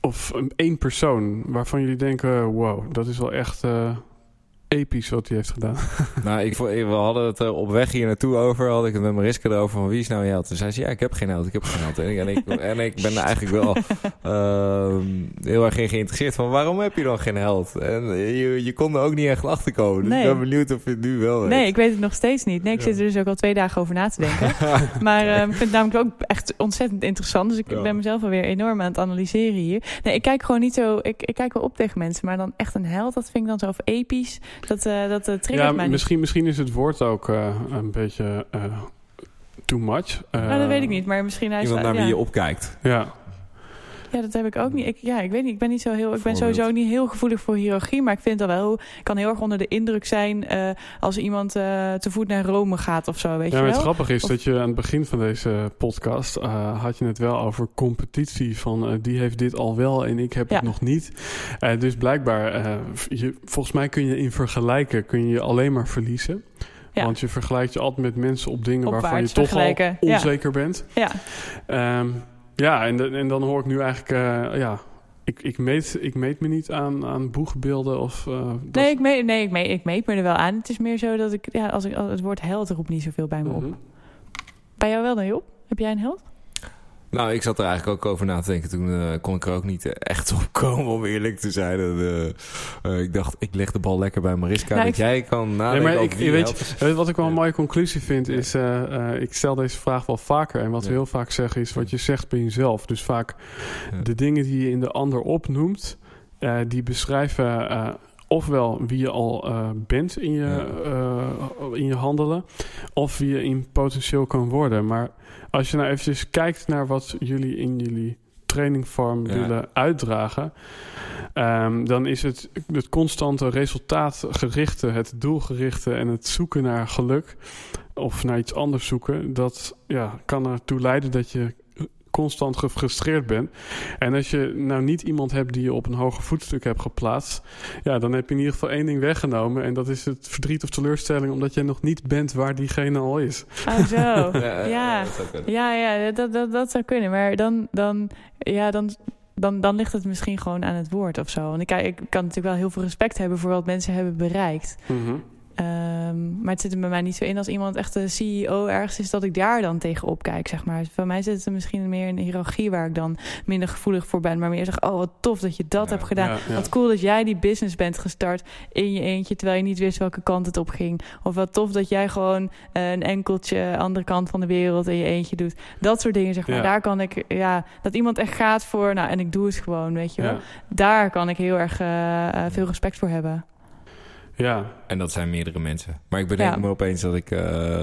of één persoon waarvan jullie denken... wow, dat is wel echt eh, episch wat hij heeft gedaan. Nou, ik, we hadden het er op weg hier naartoe over. Had ik het met Mariska erover van wie is nou je held? Toen zei ze, ja, ik heb geen held, ik heb geen held. En ik, en ik, en ik ben er eigenlijk wel ehm, heel erg in geïnteresseerd van waarom heb je dan geen held? En je, je kon er ook niet echt achter komen. Dus Nee. ik ben benieuwd of je het nu wel weet. Nee, ik weet het nog steeds niet. Nee, ik zit er dus ook al twee dagen over na te denken. maar eh, ik vind het namelijk ook echt ontzettend interessant. Dus ik Ja. ben mezelf alweer enorm aan het analyseren hier. Nee, ik kijk gewoon niet zo... Ik, ik kijk wel op tegen mensen. Maar dan echt een held, dat vind ik dan zo of episch. Dat, eh dat eh, triggert Ja, mij niet. misschien, misschien is het woord ook eh, een beetje eh, too much. Eh, Nou, dat weet ik niet. Maar misschien... Hij Iemand naar ja. wie je opkijkt. Ja, Ja, dat heb ik ook niet. Ik, ja, ik weet niet. Ik ben niet zo heel. Ik ben sowieso niet heel gevoelig voor hiërarchie. Maar ik vind het wel. Ik kan heel erg onder de indruk zijn. eh, als iemand eh, te voet naar Rome gaat of zo. Weet ja je wel? het grappige is Of- dat je aan het begin van deze podcast eh, had je het wel over competitie. Van die heeft dit al wel en ik heb Ja. het nog niet. Dus blijkbaar, je, volgens mij kun je in vergelijken kun je alleen maar verliezen. Ja. Want je vergelijkt je altijd met mensen op dingen waarvan je toch al ja. onzeker bent. Ja, Ehm, ja, en, de- en dan hoor ik nu eigenlijk, eh, ja, ik, ik, meet, ik meet me niet aan, aan boegbeelden of... eh, dat- nee, ik meet, nee ik, meet, ik meet me er wel aan. Het is meer zo dat ik, ja, als ik als het woord held roept niet zoveel bij me op. Mhm. Bij jou wel dan, Job? Heb jij een held? Nou, ik zat er eigenlijk ook over na te denken. Toen eh, kon ik er ook niet echt op komen, om eerlijk te zijn. En, eh, eh, ik dacht, ik leg de bal lekker bij Mariska. Nou, dat ik- jij kan Nee, nadenken maar ik, je je weet, je, wat ik wel een mooie conclusie vind? Is, eh, eh, ik stel deze vraag wel vaker. En wat we Ja. heel vaak zeggen is wat je zegt bij jezelf. Dus vaak Ja. de dingen die je in de ander opnoemt... eh, die beschrijven eh, ofwel wie je al eh, bent in je, eh, in je handelen... of wie je in potentieel kan worden. Maar als je nou eventjes kijkt naar wat jullie in jullie trainingvorm Ja. willen uitdragen... Ehm, dan is het het constante resultaatgerichte, het doelgerichte en het zoeken naar geluk of naar iets anders zoeken, dat ja, kan ertoe leiden dat je constant gefrustreerd bent. En als je nou niet iemand hebt die je op een hoger voetstuk hebt geplaatst, ja, dan heb je in ieder geval één ding weggenomen en dat is het verdriet of teleurstelling omdat je nog niet bent waar diegene al is. Oh, zo. Ja, ja. dat zou kunnen. Ja, ja dat, dat, dat zou kunnen. Maar dan, dan, ja, dan, dan, dan ligt het misschien gewoon aan het woord of zo. Want ik, ik kan natuurlijk wel heel veel respect hebben voor wat mensen hebben bereikt. Ehm, maar het zit er bij mij niet zo in als iemand echt de CEO ergens is, dat ik daar dan tegenop kijk, zeg maar. Voor mij zit het er misschien meer in een hiërarchie waar ik dan minder gevoelig voor ben. Maar meer zeg, oh wat tof dat je dat Ja, hebt gedaan. ja, ja. Wat cool dat jij die business bent gestart in je eentje, terwijl je niet wist welke kant het op ging. Of wat tof dat jij gewoon eh, een enkeltje andere kant van de wereld in je eentje doet. Dat soort dingen, zeg maar. Daar kan ik, ja, dat iemand echt gaat voor, nou, en ik doe het gewoon, weet je wel. Daar kan ik heel erg eh, eh, veel respect voor hebben. ja. En dat zijn meerdere mensen. Maar ik bedenk Ja. me opeens dat ik eh,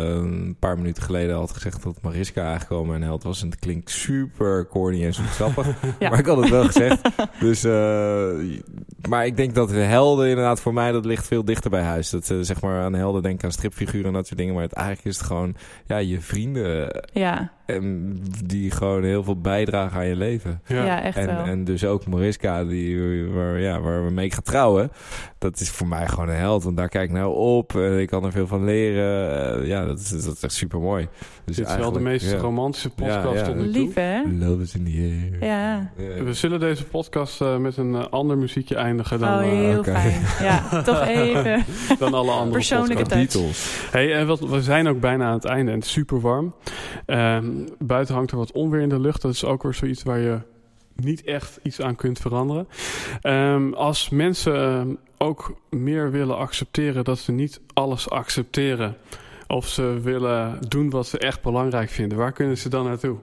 een paar minuten geleden had gezegd dat Mariska eigenlijk wel mijn held was. En het klinkt super corny en zoetsappig. Ja. Maar ik had het wel gezegd. Dus, eh, maar ik denk dat de helden inderdaad voor mij, dat ligt veel dichter bij huis. Dat zeg maar aan helden denken aan stripfiguren en dat soort dingen. Maar het, eigenlijk is het gewoon ja, je vrienden Ja, en die gewoon heel veel bijdragen aan je leven. ja. ja. echt En, wel. en dus ook Mariska, die, waar, ja, waar we mee gaan trouwen. Dat is voor mij gewoon een held. Want daar kijk nou op. en ik kan er veel van leren. Eh, ja, dat is, dat is echt super mooi. Dus Dit is wel de meest ja. romantische podcast Ja, ja. tot nu toe. Lief, hè? Love is in the air. Ja. Ja. We zullen deze podcast eh, met een eh, ander muziekje eindigen dan, oh, eh, heel fijn. Ja, toch even. dan alle andere Persoonlijke. Beatles. Hey, en wat, we zijn ook bijna aan het einde en het is super warm. Ehm, buiten hangt er wat onweer in de lucht. Dat is ook weer zoiets waar je niet echt iets aan kunt veranderen. Ehm, als mensen ehm, ook meer willen accepteren dat ze niet alles accepteren. Of ze willen doen wat ze echt belangrijk vinden. Waar kunnen ze dan naartoe?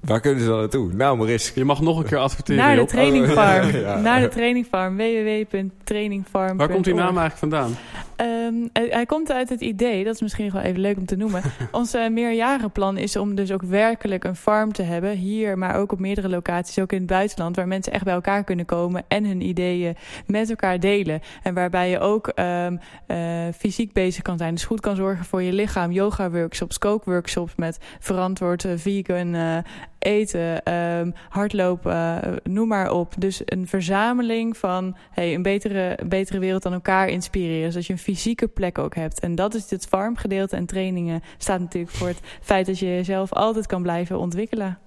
Waar kunnen ze dan naartoe? Nou, Mariska. Je mag nog een keer adverteren. Naar de Job. trainingfarm. Ja, ja. Naar de trainingfarm. www.trainingfarm.org Waar komt die naam eigenlijk vandaan? Ehm, hij hij komt uit het idee, dat is misschien wel even leuk om te noemen. Ons eh, meerjarenplan is om dus ook werkelijk een farm te hebben. Hier, maar ook op meerdere locaties, ook in het buitenland. Waar mensen echt bij elkaar kunnen komen en hun ideeën met elkaar delen. En waarbij je ook ehm, eh, fysiek bezig kan zijn. Dus goed kan zorgen voor je lichaam. Yoga workshops, kookworkshops met verantwoord eh, vegan eh, eten, ehm, hardlopen, eh, noem maar op. Dus een verzameling van hey, een betere, betere wereld dan elkaar inspireren. Dus dat je een fysieke plek ook hebt. En dat is het farmgedeelte en trainingen staat natuurlijk voor het feit dat je jezelf altijd kan blijven ontwikkelen.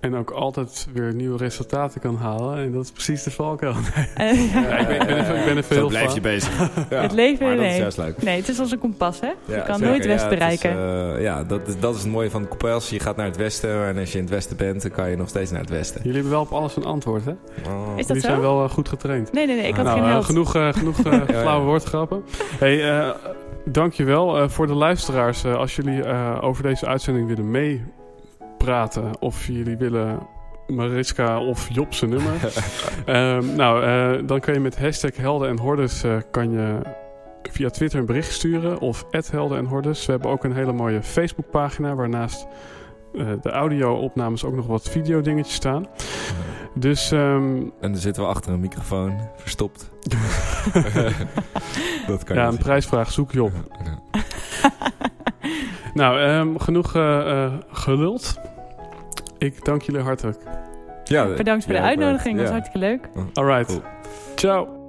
En ook altijd weer nieuwe resultaten kan halen. En dat is precies de valkuil. Ja. Ja, ik, ben, ik, ben even, ik ben even Zo heel blijf je bezig. Ja, Het leven, maar dat is nee. juist leuk. Nee, het is als een kompas, hè? je kan zeker. nooit west Ja, het is, bereiken. eh, ja, dat, is- dat is het mooie van de kompas. Je gaat naar het westen. En als je in het westen bent, dan kan je nog steeds naar het westen. Jullie hebben wel op alles een antwoord, hè? Oh. Is dat Jullie zo? zijn wel eh, goed getraind. Nee, nee, nee, ik had nou, geen eh, held. genoeg eh, genoeg eh, flauwe woordgrappen. Hey, eh, dankjewel eh, voor de luisteraars. eh, als jullie eh, over deze uitzending willen meepraten of jullie willen Mariska of Job zijn nummer. Ehm, nou, eh, dan kan je met hashtag Helden en Hordes eh, kan je via Twitter een bericht sturen of Helden en Hordes. We hebben ook een hele mooie Facebookpagina waarnaast eh, de audio-opnames ook nog wat videodingetjes staan. Dus ehm, En dan zitten we achter een microfoon, verstopt. dat kan ja, een prijsvraag zoek Job. Nou, ehm, genoeg geluld. Ik dank jullie hartelijk. Ja, Bedankt voor de uitnodiging, dat was hartstikke leuk. Alright. Cool. Ciao.